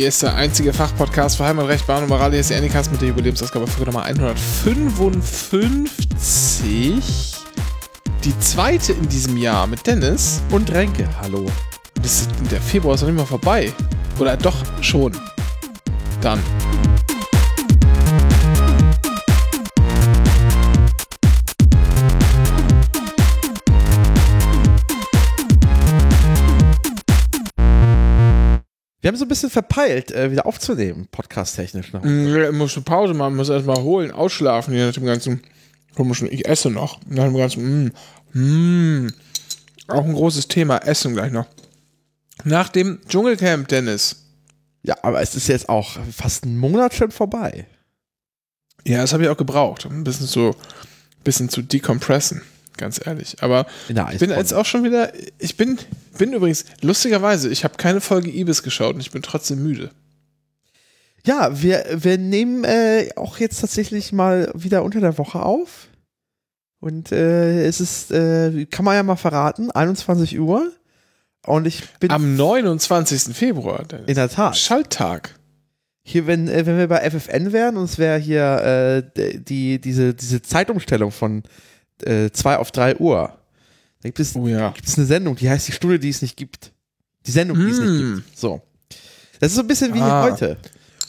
Hier ist der einzige Fachpodcast für Heimatrecht, Bahn und Moral. Hier ist der Anycast mit der Jubiläumsausgabe Folge Nummer 155. Die zweite in diesem Jahr mit Dennis. Und Renke, hallo. Das ist, der Februar ist noch nicht mal vorbei. Oder doch schon. Dann. Wir haben so ein bisschen verpeilt, äh, wieder aufzunehmen, podcast-technisch noch. Ich muss eine Pause machen, muss erstmal holen, ausschlafen hier nach dem ganzen komischen, ich esse noch. Nach dem ganzen, mm, mm, auch ein großes Thema, Essen gleich noch. Nach dem Dschungelcamp, Dennis. Ja, aber es ist jetzt auch fast ein Monat schon vorbei. Ja, das habe ich auch gebraucht, um ein bisschen zu, ein bisschen zu decompressen, ganz ehrlich. Aber ich bin jetzt auch schon wieder, ich bin, bin übrigens, lustigerweise, ich habe keine Folge Ibis geschaut und ich bin trotzdem müde. Ja, wir, wir nehmen äh, auch jetzt tatsächlich mal wieder unter der Woche auf. Und äh, es ist, äh, kann man ja mal verraten, 21 Uhr. Und ich bin Am 29. Februar, Dennis. in der Tat. Schalttag. Hier, wenn, äh, wenn wir bei FFN wären und es wäre hier äh, die, diese, diese Zeitumstellung von 2 auf 3 Uhr, da gibt es, Oh ja. gibt es eine Sendung, die heißt die Stunde, die es nicht gibt. Die Sendung, die es nicht Mm. gibt. So. Das ist so ein bisschen wie Ah. heute.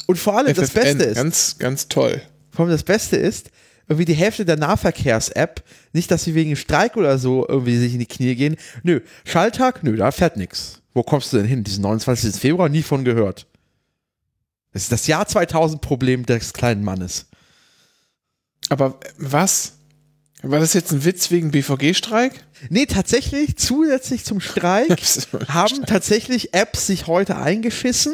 Und vor allem das FFN, Beste ist, Ganz, ganz toll. vor allem das Beste ist, irgendwie die Hälfte der Nahverkehrs-App, nicht, dass sie wegen Streik oder so irgendwie sich in die Knie gehen. Nö, Schalltag, nö, da fährt nix. Wo kommst du denn hin? Diesen 29. Februar nie von gehört. Das ist das Jahr 2000 Problem des kleinen Mannes. Aber was? War das jetzt ein Witz wegen BVG-Streik? Nee, tatsächlich, zusätzlich zum Streik haben tatsächlich Apps sich heute eingeschissen.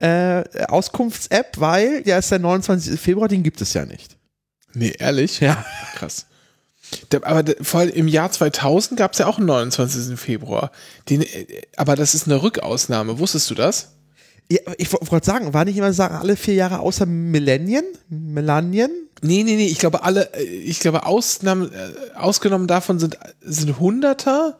Äh, Auskunfts-App, weil, ja, ist der 29. Februar, den gibt es ja nicht. Nee, ehrlich? Ja. Krass. Aber vor allem im Jahr 2000 gab es ja auch einen 29. Februar. Den, äh, aber das ist eine Rückausnahme. Wusstest du das? Ja ich wollte gerade sagen, war nicht immer sagen, alle vier Jahre außer Millennium? Millennium? Nee, nee, nee. Ich glaube, alle, äh, ich glaube, Ausnahmen, äh, ausgenommen davon sind, sind Hunderter,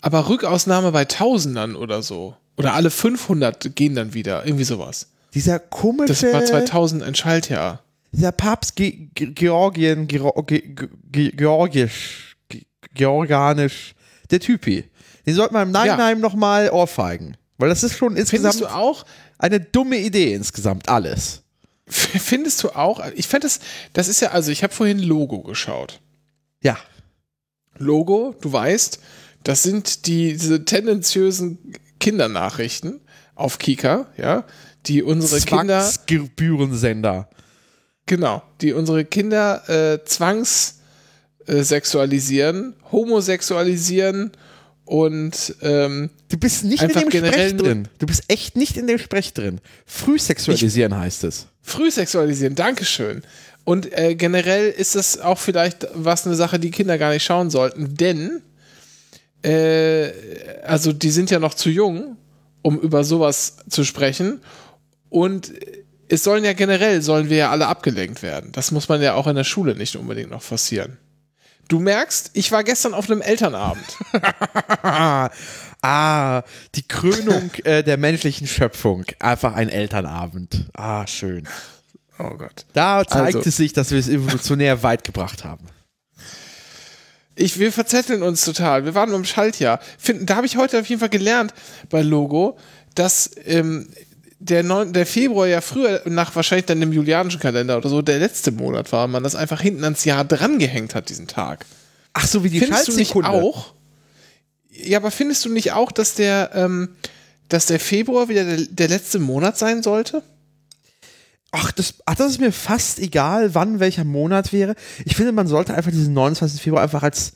aber Rückausnahme bei Tausendern oder so. Oder alle 500 gehen dann wieder. Irgendwie sowas. Dieser komische, Das war 2000 ein Schaltjahr. dieser Papst Ge Ge Georgien, Gero- Ge Ge Georgisch, Ge Georganisch, der Typi. Den sollte man im Nachhinein noch nochmal ohrfeigen. Weil das ist schon insgesamt Findest du auch, eine dumme Idee insgesamt, alles. findest du auch, ich fände das, das ist ja, also ich habe vorhin Logo geschaut. Ja. Logo, du weißt, das sind die, diese tendenziösen Kindernachrichten auf Kika, ja, die unsere Kinder, Zwangsgebührensender. genau, die unsere Kinder äh, zwangs äh, sexualisieren, homosexualisieren und ähm, Du bist nicht in dem Sprech drin. Du bist echt nicht in dem Sprech drin. Frühsexualisieren heißt es. frühsexualisieren, Dankeschön. Und äh, generell ist das auch vielleicht was eine Sache, die Kinder gar nicht schauen sollten, denn äh, also die sind ja noch zu jung, um über sowas zu sprechen. Und es sollen ja generell, sollen wir ja alle abgelenkt werden. Das muss man ja auch in der Schule nicht unbedingt noch forcieren. Du merkst, ich war gestern auf einem Elternabend. Ah, die Krönung äh, der menschlichen Schöpfung. Einfach ein Elternabend. Ah, schön. Oh Gott. Da zeigt Also- es sich, dass wir es evolutionär weit gebracht haben. Ich, wir verzetteln uns total. Wir waren beim Schaltjahr. Finden, da habe ich heute auf jeden Fall gelernt bei Logo, dass ähm, der, neun, der Februar ja früher nach wahrscheinlich dann dem julianischen Kalender oder so der letzte Monat war, man das einfach hinten ans Jahr drangehängt hat, diesen Tag. Ach so, wie die findest du nicht Schaltsekunde. auch? Ja, aber findest du nicht auch, dass der, ähm, dass der Februar wieder der, der letzte Monat sein sollte? Ach das, ach, das ist mir fast egal, wann welcher Monat wäre. Ich finde, man sollte einfach diesen 29. Februar einfach als,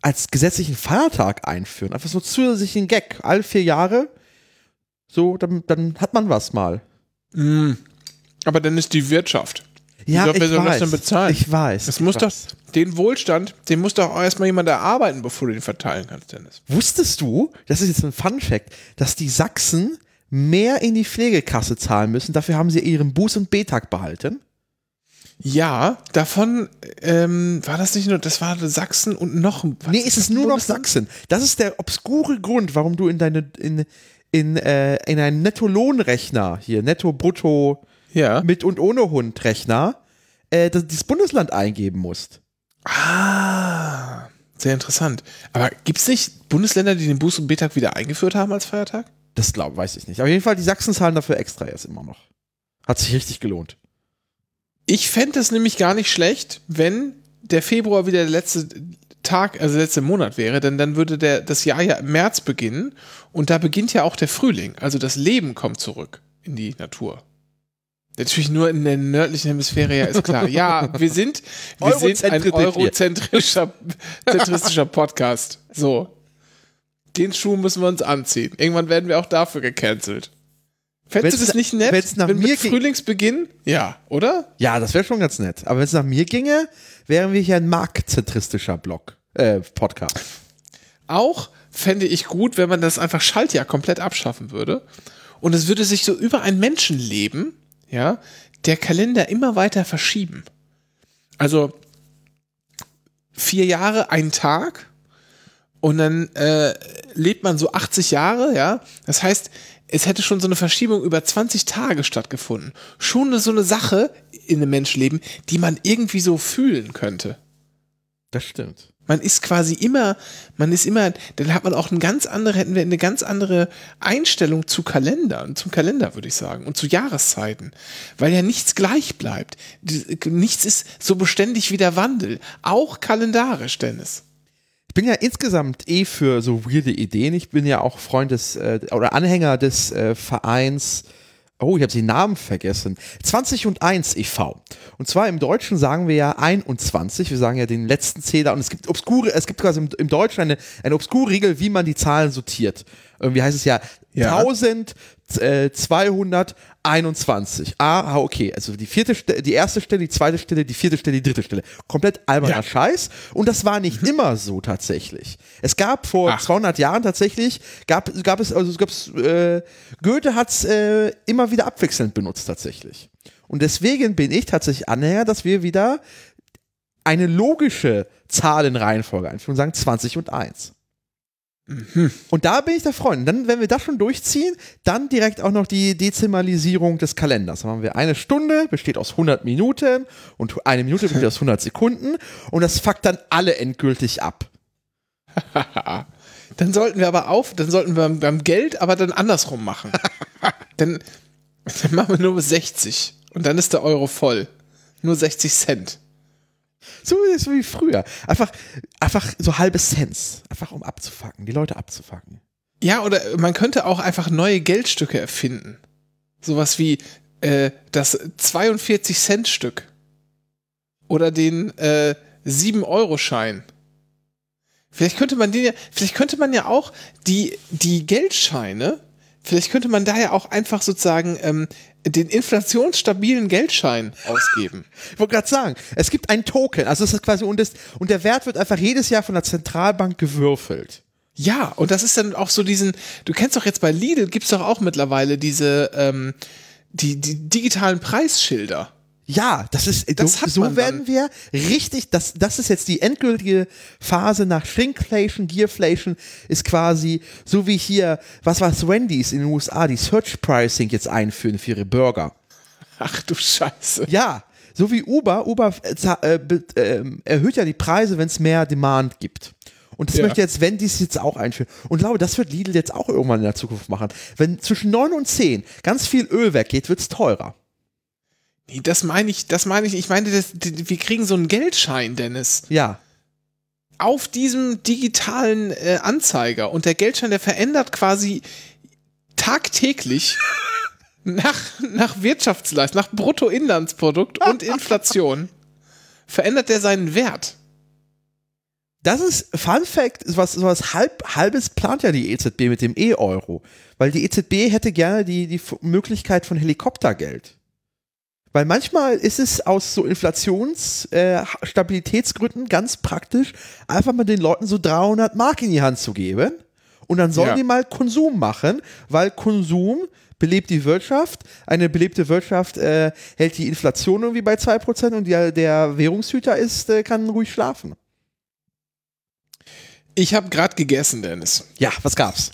als gesetzlichen Feiertag einführen. Einfach so zusätzlichen Gag. Alle vier Jahre. So, dann, dann hat man was mal. Aber dann ist die Wirtschaft. Ja, glaub, wer ich soll das weiß. denn bezahlen? Ich weiß. Es muss ich doch, weiß. den Wohlstand, den muss doch erstmal jemand erarbeiten, bevor du den verteilen kannst, Dennis. Wusstest du, das ist jetzt ein Fun Fact, dass die Sachsen mehr in die Pflegekasse zahlen müssen? Dafür haben sie ihren Buß- und B-Tag behalten. Ja, davon ähm, war das nicht nur, das war Sachsen und noch ein. Nee, es ist nur noch? Sachsen. Das ist der obskure Grund, warum du in deine in, in, äh, in einen Netto-Lohnrechner, hier, Netto-Brutto Ja. mit und ohne Hund-Rechner, äh, das, das Bundesland eingeben musst. Ah, sehr interessant. Aber gibt es nicht Bundesländer, die den Buß- und B-Tag wieder eingeführt haben als Feiertag? Das glaube weiß ich nicht. Auf jeden Fall, die Sachsen zahlen dafür extra jetzt immer noch. Hat sich richtig gelohnt. Ich fände es nämlich gar nicht schlecht, wenn der Februar wieder der letzte Tag, also der letzte Monat wäre, denn dann würde der, das Jahr ja im März beginnen und da beginnt ja auch der Frühling. Also das Leben kommt zurück in die Natur. Natürlich nur in der nördlichen Hemisphäre, ja, ist klar. Ja, wir sind, wir sind ein eurozentrischer zentristischer Podcast. So. Den Schuh müssen wir uns anziehen. Irgendwann werden wir auch dafür gecancelt. Fändest du das nicht nett? wenn's nach wenn mir mit Frühlingsbeginn? Ja, oder? Ja, das wäre schon ganz nett. Aber wenn es nach mir ginge, wären wir hier ein marktzentristischer Blog, äh, Podcast. Auch fände ich gut, wenn man das einfach Schaltjahr komplett abschaffen würde. Und es würde sich so über ein Menschenleben, ja, der Kalender immer weiter verschieben. Also vier Jahre, ein Tag und dann äh, lebt man so 80 Jahre, ja. Das heißt, es hätte schon so eine Verschiebung über 20 Tage stattgefunden. Schon so eine Sache in einem Menschenleben, die man irgendwie so fühlen könnte. Das stimmt. Man ist quasi immer, man ist immer, dann hat man auch eine ganz andere, hätten wir eine ganz andere Einstellung zu Kalendern, zum Kalender, würde ich sagen, und zu Jahreszeiten. Weil ja nichts gleich bleibt. Nichts ist so beständig wie der Wandel. Auch kalendarisch, Dennis. Ich bin ja insgesamt eh für so weirde Ideen. Ich bin ja auch Freund des äh, oder Anhänger des äh, Vereins. Oh, ich habe den Namen vergessen. 20 und 1 e.V. Und zwar im Deutschen sagen wir ja 21. Wir sagen ja den letzten Zähler. Und es gibt obskure, es gibt quasi im, im Deutschen eine, eine obskure Regel, wie man die Zahlen sortiert. Irgendwie heißt es ja, Ja. 1000, äh, 221. Ah, ah, okay. Also die vierte Stelle, die erste Stelle, die zweite Stelle, die vierte Stelle, die dritte Stelle. Komplett alberner Ja. Scheiß. Und das war nicht immer so tatsächlich. Es gab vor Ach. 200 Jahren tatsächlich, gab, gab es, also es gab's, äh, Goethe hat es äh, immer wieder abwechselnd benutzt tatsächlich. Und deswegen bin ich tatsächlich Anhänger, dass wir wieder eine logische Zahlenreihenfolge einführen und sagen 20 und 1. Und da bin ich der Freund. Und dann, wenn wir das schon durchziehen, dann direkt auch noch die Dezimalisierung des Kalenders. Dann haben wir eine Stunde, besteht aus 100 Minuten und eine Minute besteht aus 100 Sekunden und das fuckt dann alle endgültig ab. Dann sollten wir aber auf, dann sollten wir beim, beim Geld aber dann andersrum machen. dann, dann machen wir nur bis 60 und dann ist der Euro voll. Nur 60 Cent. So, so wie früher. Einfach, einfach so halbe Cents. Einfach um abzufacken, die Leute abzufacken. Ja, oder man könnte auch einfach neue Geldstücke erfinden. Sowas wie äh, das 42-Cent-Stück. Oder den äh, 7-Euro-Schein. Vielleicht könnte man den ja, vielleicht könnte man ja auch die, die Geldscheine, vielleicht könnte man da ja auch einfach sozusagen ähm, den inflationsstabilen Geldschein ausgeben. Ich wollte gerade sagen, es gibt einen Token, also es ist quasi, und, das, und der Wert wird einfach jedes Jahr von der Zentralbank gewürfelt. Ja, und das ist dann auch so diesen, du kennst doch jetzt bei Lidl, gibt's doch auch mittlerweile diese, ähm, die, die digitalen Preisschilder. Ja, das ist, Das so, so werden wir richtig, das, das ist jetzt die endgültige Phase nach Shrinkflation, Gearflation, ist quasi so wie hier, was war es, Wendy's in den USA, die Search Pricing jetzt einführen für ihre Burger. Ach du Scheiße. Ja, so wie Uber, Uber äh, äh, ähm, erhöht ja die Preise, wenn es mehr Demand gibt. Und das Ja. möchte jetzt Wendy's jetzt auch einführen. Und ich glaube, das wird Lidl jetzt auch irgendwann in der Zukunft machen. Wenn zwischen 9 und 10 ganz viel Öl weggeht, wird es teurer. Das meine ich, das meine ich, ich meine, das, wir kriegen so einen Geldschein, Dennis, Ja. auf diesem digitalen äh, Anzeiger und der Geldschein, der verändert quasi tagtäglich nach, nach Wirtschaftsleistung, nach Bruttoinlandsprodukt und Inflation, verändert der seinen Wert. Das ist, Fun Fact, ist was, sowas halb, halbes plant ja die EZB mit dem E-Euro. Weil die EZB hätte gerne die, die Möglichkeit von Helikoptergeld. Weil manchmal ist es aus so Inflationsstabilitätsgründen ganz praktisch, einfach mal den Leuten so 300 Mark in die Hand zu geben. Und dann sollen Ja. die mal Konsum machen, weil Konsum belebt die Wirtschaft. Eine belebte Wirtschaft äh, hält die Inflation irgendwie bei 2% und der, der Währungshüter ist, äh, kann ruhig schlafen. Ich habe gerade gegessen, Dennis. Ja, was gab's?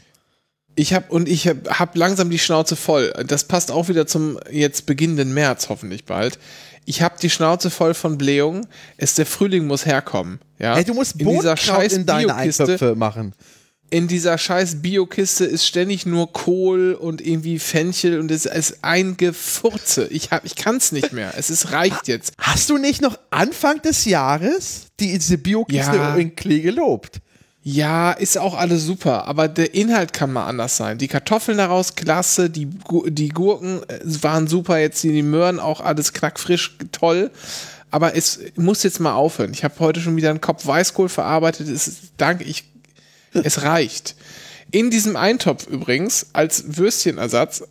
Ich habe und ich habe hab langsam die Schnauze voll. Das passt auch wieder zum jetzt beginnenden März hoffentlich bald. Ich habe die Schnauze voll von Blähungen. Es der Frühling muss herkommen. Ja, Ey, du musst in dieser scheiß in deine. Eintöpfe machen. In dieser scheiß Biokiste ist ständig nur Kohl und irgendwie Fenchel und es ist ein Gefurze. Ich hab, ich kann's nicht mehr. Es ist reicht jetzt. Hast du nicht noch Anfang des Jahres die, diese Biokiste Ja. in Klee gelobt? Ja, ist auch alles super, aber der Inhalt kann mal anders sein. Die Kartoffeln daraus klasse, die, die Gurken äh, waren super, jetzt die Möhren auch alles knackfrisch, toll. Aber es muss jetzt mal aufhören. Ich habe heute schon wieder einen Kopf Weißkohl verarbeitet. Es danke, ich, es reicht. In diesem Eintopf übrigens als Würstchenersatz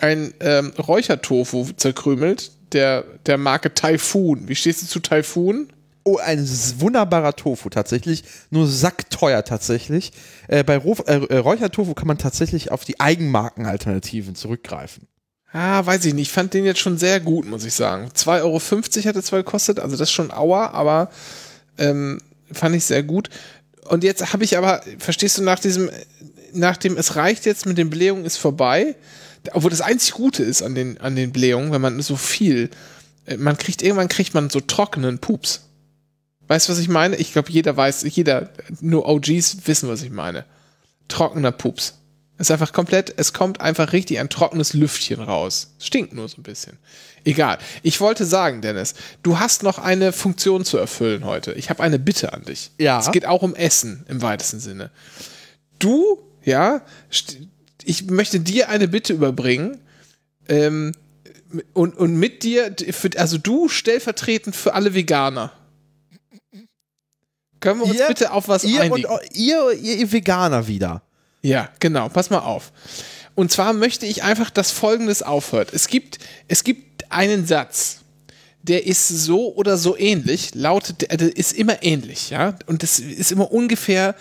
ein ähm, Räuchertofu zerkrümelt, der, der Marke Typhoon. Wie stehst du zu Typhoon? Oh, ein wunderbarer Tofu tatsächlich, nur sackteuer tatsächlich. Äh, bei Rof, äh, äh, Räuchertofu kann man tatsächlich auf die Eigenmarkenalternativen zurückgreifen. Ah, weiß ich nicht. Ich fand den jetzt schon sehr gut, muss ich sagen. 2,50 Euro hat er zwar gekostet, also das ist schon Auer, aber ähm, fand ich sehr gut. Und jetzt habe ich aber, verstehst du, nach diesem, nach dem es reicht jetzt mit den Blähungen ist vorbei, obwohl das einzig Gute ist an den, an den Blähungen, wenn man so viel, äh, man kriegt, irgendwann kriegt man so trockenen Pups. Weißt du, was ich meine? Ich glaube, jeder weiß, jeder, nur OGs wissen, was ich meine. Trockener Pups. Ist einfach komplett, es kommt einfach richtig ein trockenes Lüftchen raus. Stinkt nur so ein bisschen. Egal. Ich wollte sagen, Dennis, du hast noch eine Funktion zu erfüllen heute. Ich habe eine Bitte an dich. Ja. Es geht auch um Essen im weitesten Sinne. Du, ja, ich möchte dir eine Bitte überbringen. Ähm, und, und mit dir, für, also du stellvertretend für alle Veganer. Können wir uns Ihr- bitte auf was Ihr einigen? und ihr, ihr, ihr Veganer wieder. Ja, genau. Pass mal auf. Und zwar möchte ich einfach, dass Folgendes aufhört. Es gibt, es gibt einen Satz, der ist so oder so ähnlich, lautet, der der ist immer ähnlich, ja. Und das ist immer ungefähr,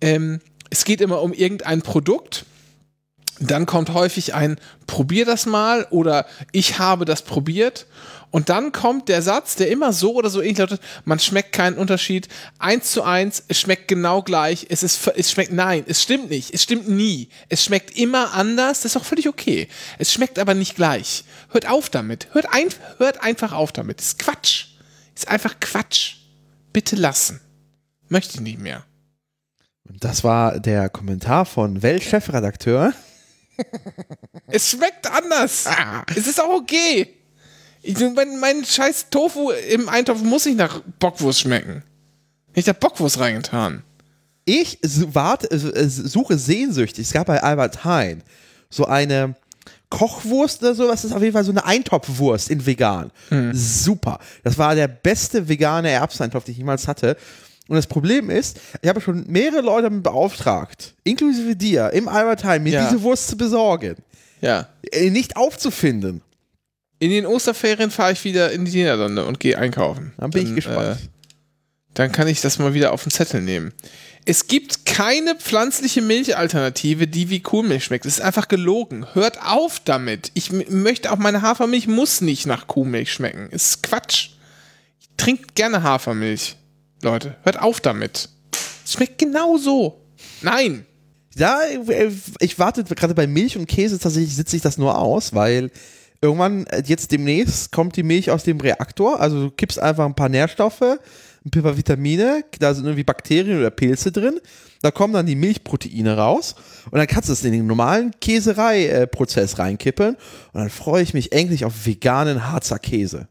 ähm, es geht immer um irgendein Produkt. Dann kommt häufig ein Probier das mal oder ich habe das probiert. Und dann kommt der Satz, der immer so oder so ähnlich lautet, man schmeckt keinen Unterschied. Eins zu eins, es schmeckt genau gleich. Es ist, es schmeckt, nein, es stimmt nicht. Es stimmt nie. Es schmeckt immer anders. Das ist auch völlig okay. Es schmeckt aber nicht gleich. Hört auf damit. Hört, ein, hört einfach auf damit. Das ist Quatsch. Ist einfach Quatsch. Bitte lassen. Möchte ich nicht mehr. Und das war der Kommentar von Welt-Chefredakteur. Es schmeckt anders. Es ist auch okay. Ich, mein, mein scheiß Tofu im Eintopf muss nicht nach Bockwurst schmecken. Ich hab Bockwurst reingetan. Ich warte, äh, äh, suche sehnsüchtig, es gab bei Albert Hein so eine Kochwurst oder so, das ist auf jeden Fall so eine Eintopfwurst in vegan. Super. Das war der beste vegane Erbseintopf, den ich jemals hatte. Und das Problem ist, ich habe schon mehrere Leute beauftragt, inklusive dir, im Albert Hein, mir Ja. diese Wurst zu besorgen. Ja. Äh, Nicht aufzufinden. In den Osterferien fahre ich wieder in die Niederlande und gehe einkaufen. Dann bin ich Dann, gespannt. Äh, dann kann ich das mal wieder auf den Zettel nehmen. Es gibt keine pflanzliche Milchalternative, die wie Kuhmilch schmeckt. Es ist einfach gelogen. Hört auf damit. Ich möchte auch meine Hafermilch muss nicht nach Kuhmilch schmecken. Ist Quatsch. Ich trinke gerne Hafermilch. Leute, hört auf damit. Es schmeckt genau so. Nein. Ja, äh, ich warte gerade bei Milch und Käse tatsächlich sitze ich das nur aus, weil irgendwann äh, jetzt demnächst kommt die Milch aus dem Reaktor, also du kippst einfach ein paar Nährstoffe, ein paar Vitamine, da sind irgendwie Bakterien oder Pilze drin, da kommen dann die Milchproteine raus und dann kannst du es in den normalen Käserei-Prozess reinkippeln und dann freue ich mich endlich auf veganen Harzer Käse.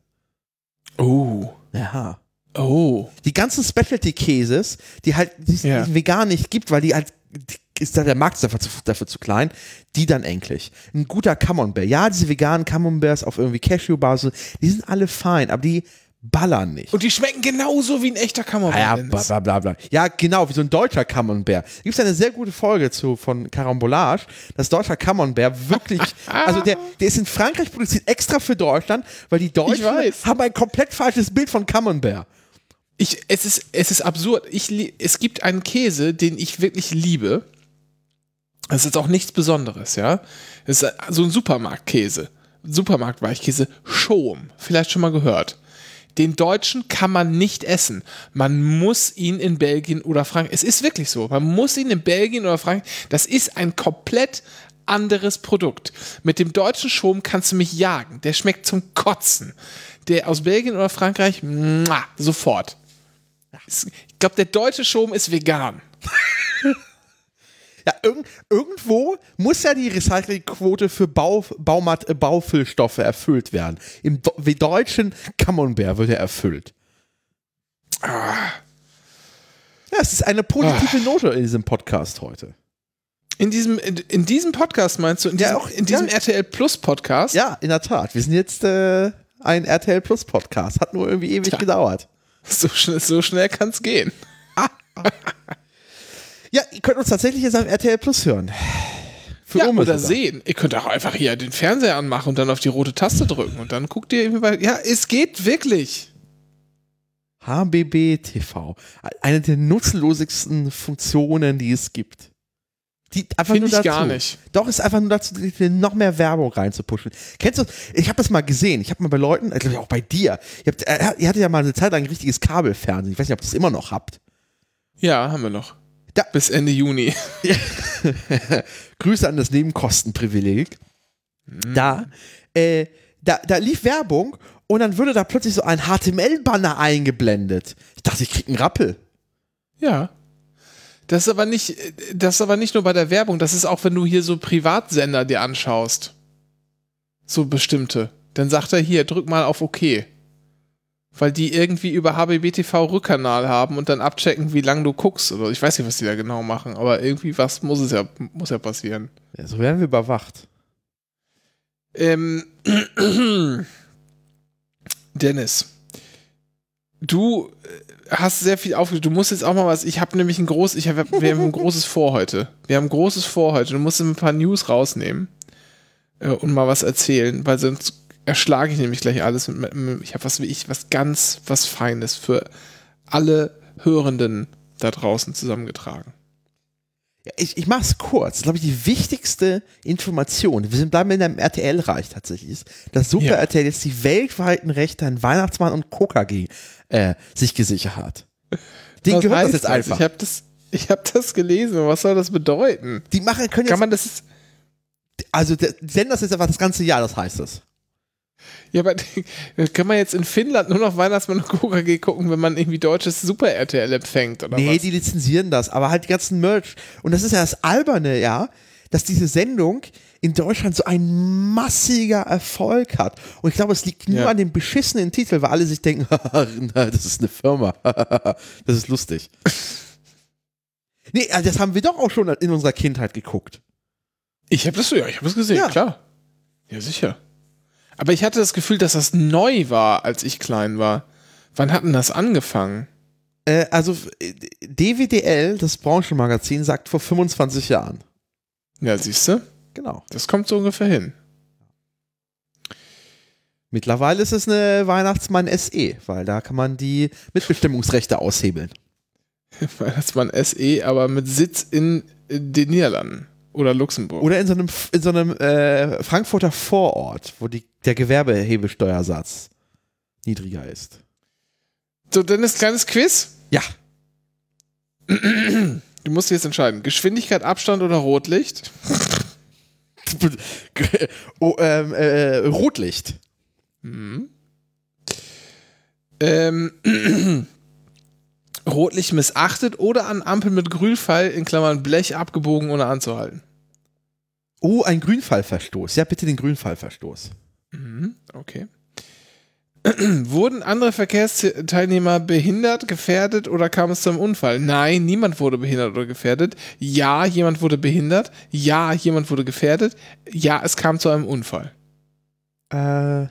Oh. Ja. Oh. Die ganzen Specialty-Käses, die halt die es Ja. vegan nicht gibt, weil die halt die- ist da der Markt dafür zu, dafür zu klein, die dann endlich. Ein guter Camembert. Ja, diese veganen Camemberts auf irgendwie Cashew-Basis, die sind alle fein, aber die ballern nicht. Und die schmecken genauso wie ein echter Camembert. Ah ja, bla, bla, bla. Ja, genau, wie so ein deutscher Camembert. Gibt es eine sehr gute Folge zu von Carambolage, dass deutscher Camembert wirklich, also der, der ist in Frankreich produziert extra für Deutschland, weil die Deutschen haben ein komplett falsches Bild von Camembert. Ich, es, ist, es ist absurd. Ich, es gibt einen Käse, den ich wirklich liebe. Das ist jetzt auch nichts Besonderes, ja. Das ist so ein Supermarktkäse. Supermarktweichkäse. Schom. Vielleicht schon mal gehört. Den Deutschen kann man nicht essen. Man muss ihn in Belgien oder Frankreich. Es ist wirklich so. Man muss ihn in Belgien oder Frankreich. Das ist ein komplett anderes Produkt. Mit dem deutschen Schom kannst du mich jagen. Der schmeckt zum Kotzen. Der aus Belgien oder Frankreich, muah, sofort. Ich glaube, der deutsche Schom ist vegan. Ja, irg irgendwo muss ja die Recyclingquote für Bau, Baumat, äh, Baufüllstoffe erfüllt werden. Im Do deutschen Camembert wird er erfüllt. Ah. Ja, es ist eine positive ah. Note in diesem Podcast heute. In diesem, in, in, diesem Podcast meinst du? In diesem, ja, auch, in diesem ja. RTL Plus Podcast? Ja, in der Tat. Wir sind jetzt äh, ein RTL Plus Podcast. Hat nur irgendwie ewig Tja. gedauert. So, schnell, so schnell kann es gehen. Ja, ihr könnt uns tatsächlich jetzt auf RTL Plus hören. Für ja, oder sehen. Ihr könnt auch einfach hier den Fernseher anmachen und dann auf die rote Taste drücken und dann guckt ihr irgendwie bei. Ja, es geht wirklich. HBB TV. Eine der nutzlosigsten Funktionen, die es gibt. Die einfach Find nur dazu. ich gar nicht. Doch, ist einfach nur dazu, noch mehr Werbung reinzupuschen. Kennst du, ich habe das mal gesehen. Ich habe mal bei Leuten, ich glaube auch bei dir, ihr, habt, ihr hattet ja mal eine Zeit lang ein richtiges Kabelfernsehen. Ich weiß nicht, ob ihr das immer noch habt. Ja, haben wir noch. Da. Bis Ende Juni. Grüße an das Nebenkostenprivileg. Mhm. Da, äh, da, da lief Werbung und dann würde da plötzlich so ein HTML-Banner eingeblendet. Ich dachte, ich krieg einen Rappel. Ja. Das ist aber nicht, das ist aber nicht nur bei der Werbung, das ist auch, wenn du hier so Privatsender dir anschaust. So bestimmte. Dann sagt er hier, drück mal auf OK weil die irgendwie über HBBTV Rückkanal haben und dann abchecken, wie lange du guckst. Oder ich weiß nicht, was die da genau machen, aber irgendwie was muss es ja, muss ja passieren. Ja, so werden wir überwacht. Ähm, Dennis, du äh, hast sehr viel aufgeschrieben. Du musst jetzt auch mal was. Ich habe nämlich ein großes, ich hab, wir haben ein großes Vor heute. Wir haben ein großes Vor heute. Du musst ein paar News rausnehmen äh, und mal was erzählen, weil sonst erschlage ich nämlich gleich alles. Mit, mit, ich habe was wie ich, was ganz, was Feines für alle Hörenden da draußen zusammengetragen. Ja, ich, ich mache es kurz. glaube ich, die wichtigste Information, wir sind bleiben in einem RTL-Reich tatsächlich, ist, dass Super ja. RTL jetzt die weltweiten Rechte an Weihnachtsmann und KKG äh, sich gesichert hat. Den gehört das jetzt das? einfach. Ich habe das, ich hab das gelesen. Was soll das bedeuten? Die machen können jetzt. Kann man das. Also, der senden das jetzt einfach das ganze Jahr, das heißt es. Ja, aber kann man jetzt in Finnland nur noch Weihnachtsmann und KKG gucken, wenn man irgendwie deutsches Super RTL empfängt oder nee, was? die lizenzieren das, aber halt die ganzen Merch. Und das ist ja das Alberne, ja, dass diese Sendung in Deutschland so ein massiger Erfolg hat. Und ich glaube, es liegt nur ja. an dem beschissenen Titel, weil alle sich denken, das ist eine Firma. das ist lustig. nee, also das haben wir doch auch schon in unserer Kindheit geguckt. Ich habe das so, ja, ich habe es gesehen, ja. klar. Ja, sicher. Aber ich hatte das Gefühl, dass das neu war, als ich klein war. Wann hat denn das angefangen? Äh, also DWDL, das Branchenmagazin, sagt vor 25 Jahren. Ja, siehst du? Genau. Das kommt so ungefähr hin. Mittlerweile ist es eine Weihnachtsmann SE, weil da kann man die Mitbestimmungsrechte aushebeln. Weihnachtsmann SE, aber mit Sitz in den Niederlanden. Oder Luxemburg. Oder in so einem, in so einem äh, Frankfurter Vorort, wo die, der Gewerbehebesteuersatz niedriger ist. So, dann ist kleines Quiz. Ja. Du musst jetzt entscheiden. Geschwindigkeit, Abstand oder Rotlicht? oh, ähm, äh, Rotlicht. Mhm. Ähm, Rotlicht missachtet oder an Ampel mit Grünpfeil in Klammern Blech abgebogen ohne anzuhalten. Oh, ein Grünfallverstoß. Ja, bitte den Grünfallverstoß. Mhm, okay. Wurden andere Verkehrsteilnehmer behindert, gefährdet oder kam es zu einem Unfall? Nein, niemand wurde behindert oder gefährdet. Ja, jemand wurde behindert. Ja, jemand wurde gefährdet. Ja, es kam zu einem Unfall. Äh,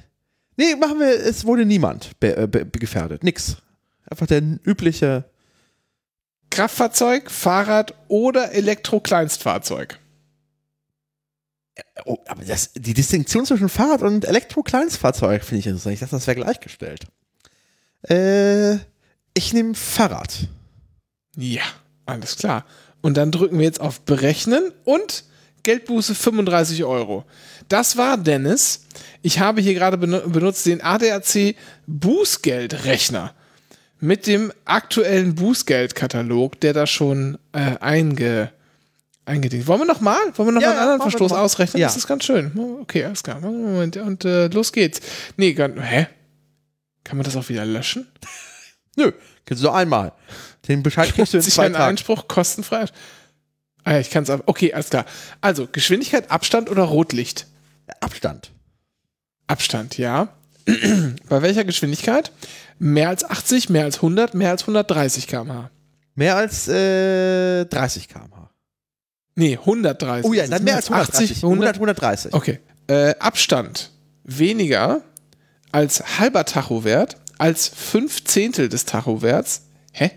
nee, machen wir, es wurde niemand be, äh, be, gefährdet. Nix. Einfach der übliche. Kraftfahrzeug, Fahrrad oder Elektro-Kleinstfahrzeug. Oh, aber das, die Distinktion zwischen Fahrrad und Elektro-Kleinstfahrzeug finde ich interessant. Ich dachte, das wäre gleichgestellt. Äh, ich nehme Fahrrad. Ja, alles klar. Und dann drücken wir jetzt auf Berechnen und Geldbuße 35 Euro. Das war, Dennis, ich habe hier gerade benu- benutzt den ADAC Bußgeldrechner mit dem aktuellen Bußgeldkatalog, der da schon äh, einge, eingedient. Wollen wir noch mal? Wollen wir noch Ja, einen anderen Verstoß ausrechnen? Ja. Das ist ganz schön. Okay, alles klar. Moment. Und äh, los geht's. Nee, ganz, hä? Kann man das auch wieder löschen? Nö, kannst du einmal. Den Bescheid kriegst du in zwei Tagen. Einspruch kostenfrei. Ah ja, ich kann es ab. Okay, alles klar. Also, Geschwindigkeit, Abstand oder Rotlicht? Abstand. Abstand, ja. Bei welcher Geschwindigkeit? Mehr als 80, mehr als 100, mehr als 130 km/h. Mehr als äh, 30 km/h. Nee, 130. Oh ja, dann mehr als 130. 80, 100. 100, 130. Okay. Äh, Abstand weniger als halber Tachowert, als fünf Zehntel des Tachowerts. Hä?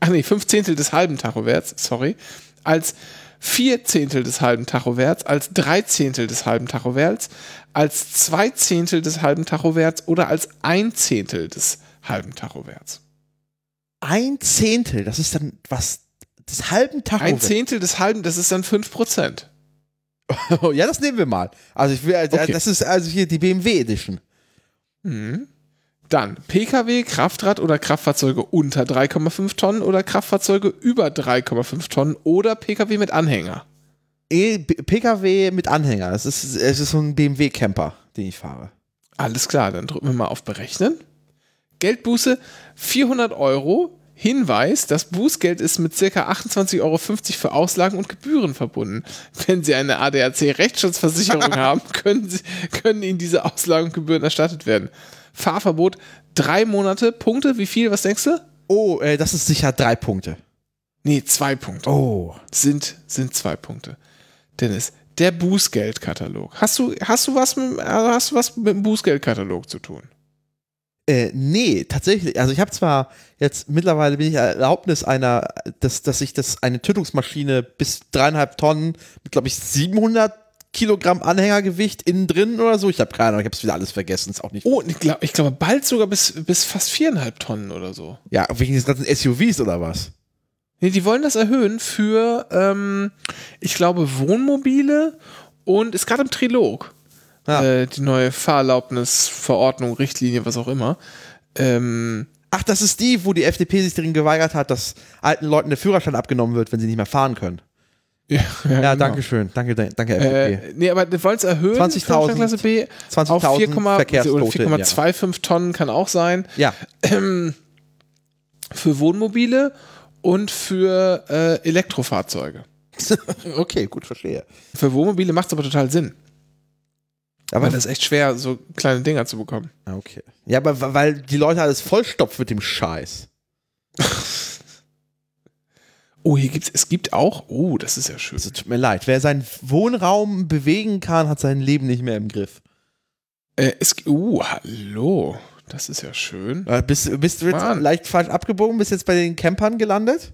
Ach nee, fünf Zehntel des halben Tachowerts, sorry. Als vier Zehntel des halben Tachowerts, als drei Zehntel des halben Tachowerts, als zwei Zehntel des halben Tachowerts oder als ein Zehntel des halben Tachowerts. Ein Zehntel, das ist dann was des halben Tacho. Ein Zehntel des halben, das ist dann 5 Prozent. ja, das nehmen wir mal. Also ich will, Okay. das ist also hier die BMW Edition. Mhm. Dann Pkw, Kraftrad oder Kraftfahrzeuge unter 3,5 Tonnen oder Kraftfahrzeuge über 3,5 Tonnen oder Pkw mit Anhänger. E PKW mit Anhänger. Das ist, es ist so ein BMW Camper, den ich fahre. Alles klar, dann drücken wir mal auf Berechnen. Geldbuße 400 Euro. Hinweis, das Bußgeld ist mit ca. 28,50 Euro für Auslagen und Gebühren verbunden. Wenn Sie eine ADAC-Rechtsschutzversicherung haben, können, Sie, können Ihnen diese Auslagen und Gebühren erstattet werden. Fahrverbot drei Monate. Punkte, wie viel? Was denkst du? Oh, äh, das ist sicher drei Punkte. Nee, zwei Punkte. Oh. Sind, sind zwei Punkte. Dennis, der Bußgeldkatalog. Hast du, hast du was mit, äh, hast du was mit dem Bußgeldkatalog zu tun? Äh, nee, tatsächlich. Also ich habe zwar jetzt mittlerweile bin ich Erlaubnis einer, dass, dass ich das eine Tötungsmaschine bis dreieinhalb Tonnen mit, glaube ich, 700 Kilogramm Anhängergewicht innen drin oder so. Ich habe keine Ahnung, ich habe es wieder alles vergessen. Ist auch nicht. Oh, ich glaube, ich glaube bald sogar bis, bis fast viereinhalb Tonnen oder so. Ja, wegen diesen ganzen SUVs oder was? Nee, die wollen das erhöhen für, ähm, ich glaube, Wohnmobile und ist gerade im Trilog. Ja. Äh, die neue Fahrerlaubnisverordnung, Richtlinie, was auch immer. Ähm, Ach, das ist die, wo die FDP sich darin geweigert hat, dass alten Leuten der Führerschein abgenommen wird, wenn sie nicht mehr fahren können. ja, Ja, genau. danke schön. Danke, danke FDP. Äh, nee, aber die wollen es erhöhen. 20.000 für Klasse B auf 20.000 4, oder Verkehrstote im Jahr. 4,25 Tonnen kann auch sein. ja, Für Wohnmobile und für äh, Elektrofahrzeuge. okay, gut, verstehe. Für Wohnmobile macht es aber total Sinn. Aber das ist echt schwer, so kleine Dinger zu bekommen. Ah, Okay. Ja, aber weil die Leute alles vollstopft mit dem Scheiß. Oh, hier gibt's, es gibt auch, oh, das ist ja schön. Also tut mir leid. Wer seinen Wohnraum bewegen kann, hat sein Leben nicht mehr im Griff. Äh, es, uh, hallo. Das ist ja schön. Äh, Bist, bist du jetzt Mann. leicht falsch abgebogen? Bist jetzt bei den Campern gelandet?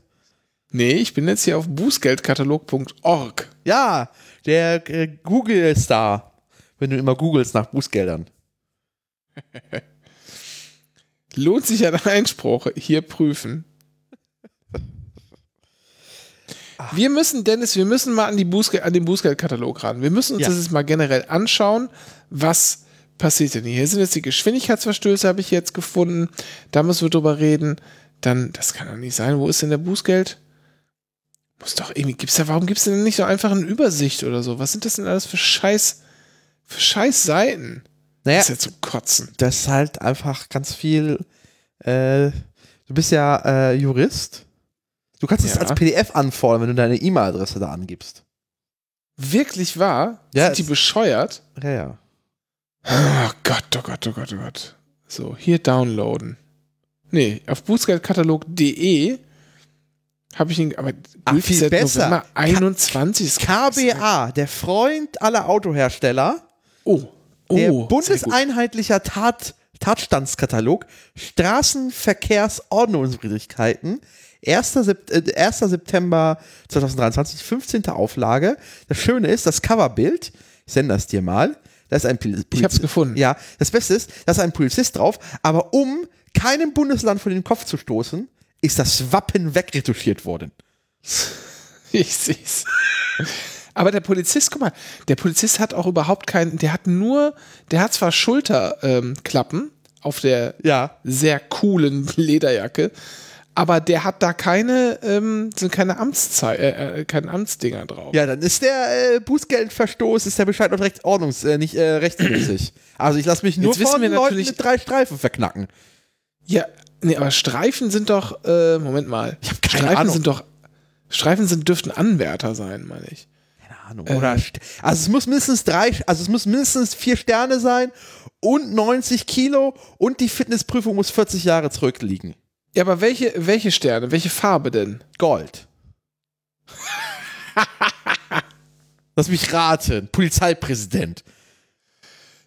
Nee, ich bin jetzt hier auf bußgeldkatalog.org. Ja, der äh, Google-Star. Wenn du immer googelst nach Bußgeldern. Lohnt sich ein Einspruch? Hier prüfen. Wir müssen, Dennis, wir müssen mal an, die Bußgeld, an den Bußgeldkatalog ran. Wir müssen uns Ja. das jetzt mal generell anschauen, was passiert denn hier. Hier sind jetzt die Geschwindigkeitsverstöße, habe ich jetzt gefunden. Da müssen wir drüber reden. Dann, das kann doch nicht sein. Wo ist denn der Bußgeld? Muss doch irgendwie, gibt's da, warum gibt es denn nicht so einfach eine Übersicht oder so? Was sind das denn alles für Scheiß, für Scheiß Seiten? Naja, Das ist ja zum Kotzen. das ist halt einfach ganz viel. Äh, du bist ja äh, Jurist. Du kannst es Ja. als PDF anfordern, wenn du deine E-Mail-Adresse da angibst. Wirklich wahr? Ja, Sind die es- bescheuert? Ja, ja. Oh Gott, oh Gott, oh Gott, oh Gott. So, hier downloaden. Nee, auf bußgeldkatalog.de habe ich ihn, aber Ach, viel besser. November 21. ist krass. KBA, der Freund aller Autohersteller, Oh, oh, der bundeseinheitlicher Tat, Tatstandskatalog, Straßenverkehrsordnungswidrigkeiten, 1. Sep äh, 1. September 2023, 15. Auflage. Das Schöne ist, das Coverbild, ich sende das dir mal, da ist ein Pol Ich hab's gefunden. Ja, das Beste ist, da ist ein Polizist drauf, aber um keinem Bundesland vor den Kopf zu stoßen, ist das Wappen wegretuschiert worden. Ich seh's. Aber der Polizist, guck mal, der Polizist hat auch überhaupt keinen, der hat nur, der hat zwar Schulterklappen auf der Ja. sehr coolen Lederjacke, aber der hat da keine, ähm, sind keine Amtszeit, äh, äh, keine Amtsdinger drauf. Ja, dann ist der äh, Bußgeldverstoß, ist der Bescheid noch recht ordnungs-, äh, nicht äh, rechtsmäßig. Also ich lasse mich nur Jetzt von wir Leuten mit drei Streifen verknacken. Ja, nee, aber Streifen sind doch, äh, Moment mal. Ich hab keine Streifen Ahnung. sind doch, Streifen sind, dürften Anwärter sein, meine ich. Ahnung. Oder st- also es muss mindestens drei, also es muss mindestens vier Sterne sein und 90 Kilo und die Fitnessprüfung muss 40 Jahre zurückliegen. Ja, aber welche, welche Sterne, welche Farbe denn? Gold. Lass mich raten. Polizeipräsident.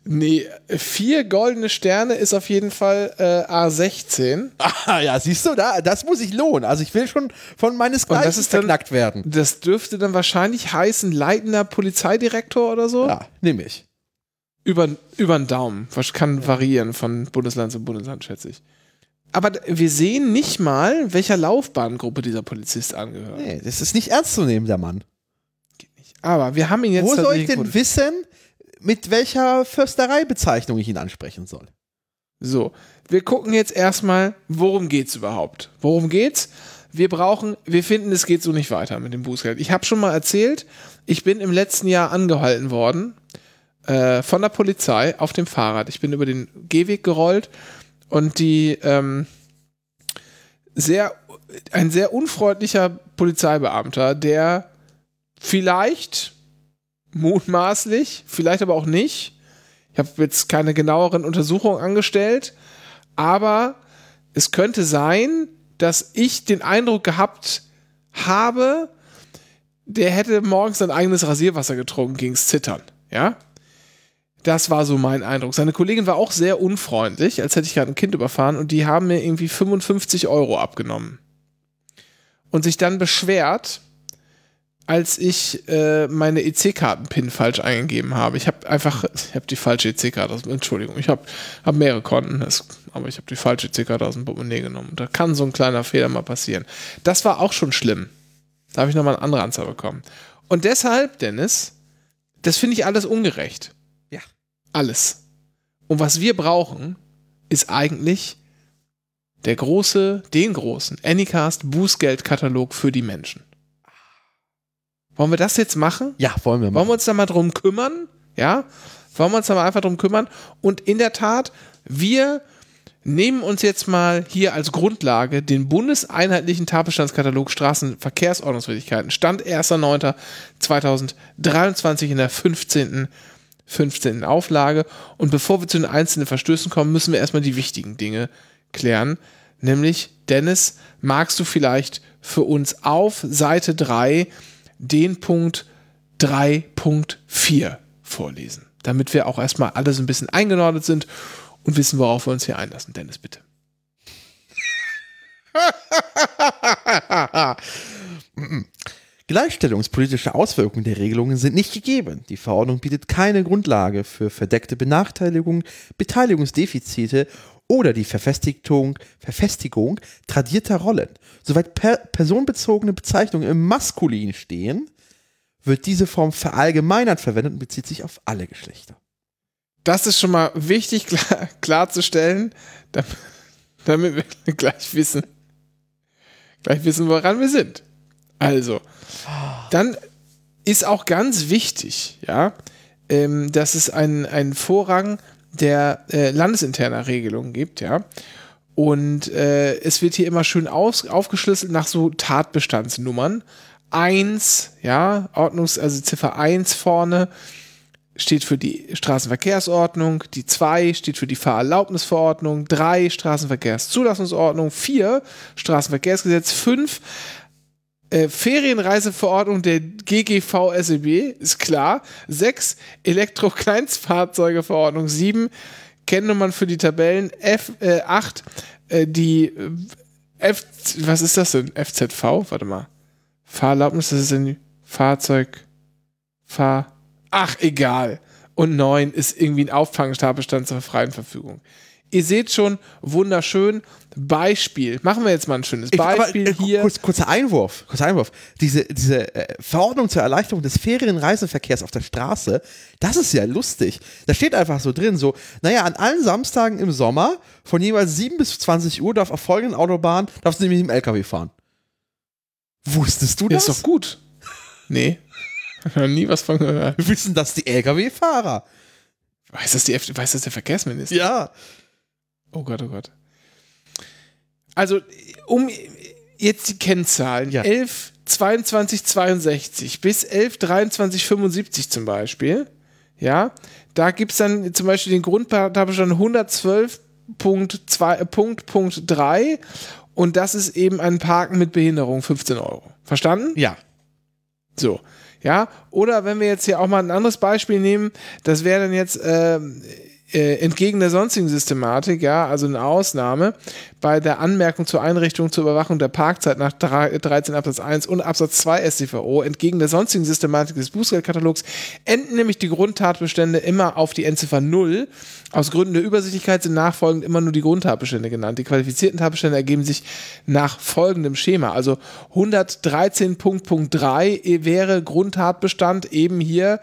Nee, vier goldene Sterne ist auf jeden Fall äh, A16. Ah, ja, siehst du, da, das muss ich lohnen. Also ich will schon von meinesgleichen ist dann- verknackt werden. Das dürfte dann wahrscheinlich heißen leitender Polizeidirektor oder so. Ja, nehme ich. Über, über den Daumen. Was kann variieren von Bundesland zu Bundesland, schätze ich. Aber wir sehen nicht mal, welcher Laufbahngruppe dieser Polizist angehört. Nee, das ist nicht ernst zu nehmen, der Mann. Aber wir haben ihn jetzt Wo soll ich denn wissen, mit welcher Förstereibezeichnung ich ihn ansprechen soll? So, wir gucken jetzt erstmal, worum geht's überhaupt? Worum geht's? Wir brauchen, wir finden, es geht so nicht weiter mit dem Bußgeld. Ich habe schon mal erzählt, ich bin im letzten Jahr angehalten worden äh, von der Polizei auf dem Fahrrad. Ich bin über den Gehweg gerollt und die ähm, sehr, ein sehr unfreundlicher Polizeibeamter, der vielleicht mutmaßlich, vielleicht aber auch nicht, ich habe jetzt keine genaueren Untersuchungen angestellt, aber es könnte sein, dass ich den Eindruck gehabt habe, der hätte morgens sein eigenes Rasierwasser getrunken gegens Zittern. Ja? Das war so mein Eindruck. Seine Kollegin war auch sehr unfreundlich, als hätte ich gerade ein Kind überfahren und die haben mir irgendwie 55 Euro abgenommen. Und sich dann beschwert, als ich äh, meine EC-Karten-PIN falsch eingegeben habe. Ich habe einfach, ich habe die falsche EC-Karte aus, Entschuldigung, ich habe hab mehrere Konten, das, aber ich habe die falsche EC-Karte aus dem Portemonnaie genommen. Da kann so ein kleiner Fehler mal passieren. Das war auch schon schlimm. Da habe ich nochmal eine andere Anzahl bekommen. Und deshalb, Dennis, das finde ich alles ungerecht. Ja. Alles. Und was wir brauchen, ist eigentlich der große, den großen Anycast Bußgeldkatalog für die Menschen. Wollen wir das jetzt machen? Ja, wollen wir Wollen mal. wir uns da mal drum kümmern? Ja? Wollen wir uns da mal einfach drum kümmern? Und in der Tat, wir nehmen uns jetzt mal hier als Grundlage den bundeseinheitlichen Tatbestandskatalog Straßenverkehrsordnungswidrigkeiten. Stand 1.9.2023 in der 15. 15. Auflage. Und bevor wir zu den einzelnen Verstößen kommen, müssen wir erstmal die wichtigen Dinge klären. Nämlich, Dennis, magst du vielleicht für uns auf Seite 3 den Punkt 3.4 vorlesen, damit wir auch erstmal alles ein bisschen eingenordet sind und wissen, worauf wir uns hier einlassen. Dennis, bitte. Gleichstellungspolitische Auswirkungen der Regelungen sind nicht gegeben. Die Verordnung bietet keine Grundlage für verdeckte Benachteiligung, Beteiligungsdefizite oder die Verfestigung, Verfestigung tradierter Rollen. Soweit per personenbezogene Bezeichnungen im Maskulin stehen, wird diese Form verallgemeinert verwendet und bezieht sich auf alle Geschlechter. Das ist schon mal wichtig klar, klarzustellen, damit, wir gleich wissen, gleich wissen, woran wir sind. Also, dann ist auch ganz wichtig, ja, ähm, dass es einen, einen Vorrang der äh, landesinterner Regelungen gibt, ja. Und äh, es wird hier immer schön aus, aufgeschlüsselt nach so Tatbestandsnummern. Eins, ja, Ordnungs-, also Ziffer 1 vorne steht für die Straßenverkehrsordnung, die 2 steht für die Fahrerlaubnisverordnung, 3 Straßenverkehrszulassungsordnung, 4 Straßenverkehrsgesetz, 5 äh, Ferienreiseverordnung der GGV SEB, ist klar. 6 Elektro-Kleinstfahrzeugeverordnung, 7 Kennnummern für die Tabellen, F, äh, 8 äh, die äh, F, was ist das denn? FZV? Warte mal. Fahrerlaubnis, das ist ein Fahrzeug, Fahr, ach, egal. Und 9 ist irgendwie ein Auffangtatbestand zur freien Verfügung. Ihr seht schon, wunderschön. Beispiel. Machen wir jetzt mal ein schönes Ich- aber, Beispiel äh, hier. Kurz, kurzer Einwurf. Kurzer Einwurf. Diese, diese äh, Verordnung zur Erleichterung des Ferienreiseverkehrs auf der Straße, das ist ja lustig. Da steht einfach so drin, so, naja, an allen Samstagen im Sommer von jeweils 7 bis 20 Uhr darf auf folgenden Autobahnen, darfst du nämlich im LKW fahren. Wusstest du Ja, das? ist doch gut. Nee. Hab noch nie was von gehört. Wissen das die LKW-Fahrer? Weiß das, die, F- weiß das der Verkehrsminister? Ja. Oh Gott, oh Gott. Also, um jetzt die Kennzahlen. Ja. 11, 22, 62 bis 11, 23, 75 zum Beispiel. Ja, da gibt es dann zum Beispiel den Grundtatbestand 112.2, äh, Punkt, Punkt 3 und das ist eben ein Parken mit Behinderung, 15 Euro. Verstanden? Ja. So, ja. Oder wenn wir jetzt hier auch mal ein anderes Beispiel nehmen, das wäre dann jetzt äh, entgegen der sonstigen Systematik, ja, also eine Ausnahme, bei der Anmerkung zur Einrichtung zur Überwachung der Parkzeit nach 3 13 Absatz 1 und Absatz 2 StVO, entgegen der sonstigen Systematik des Bußgeldkatalogs, enden nämlich die Grundtatbestände immer auf die Endziffer 0. Aus Gründen der Übersichtlichkeit sind nachfolgend immer nur die Grundtatbestände genannt. Die qualifizierten Tatbestände ergeben sich nach folgendem Schema. Also 113.3 wäre Grundtatbestand eben hier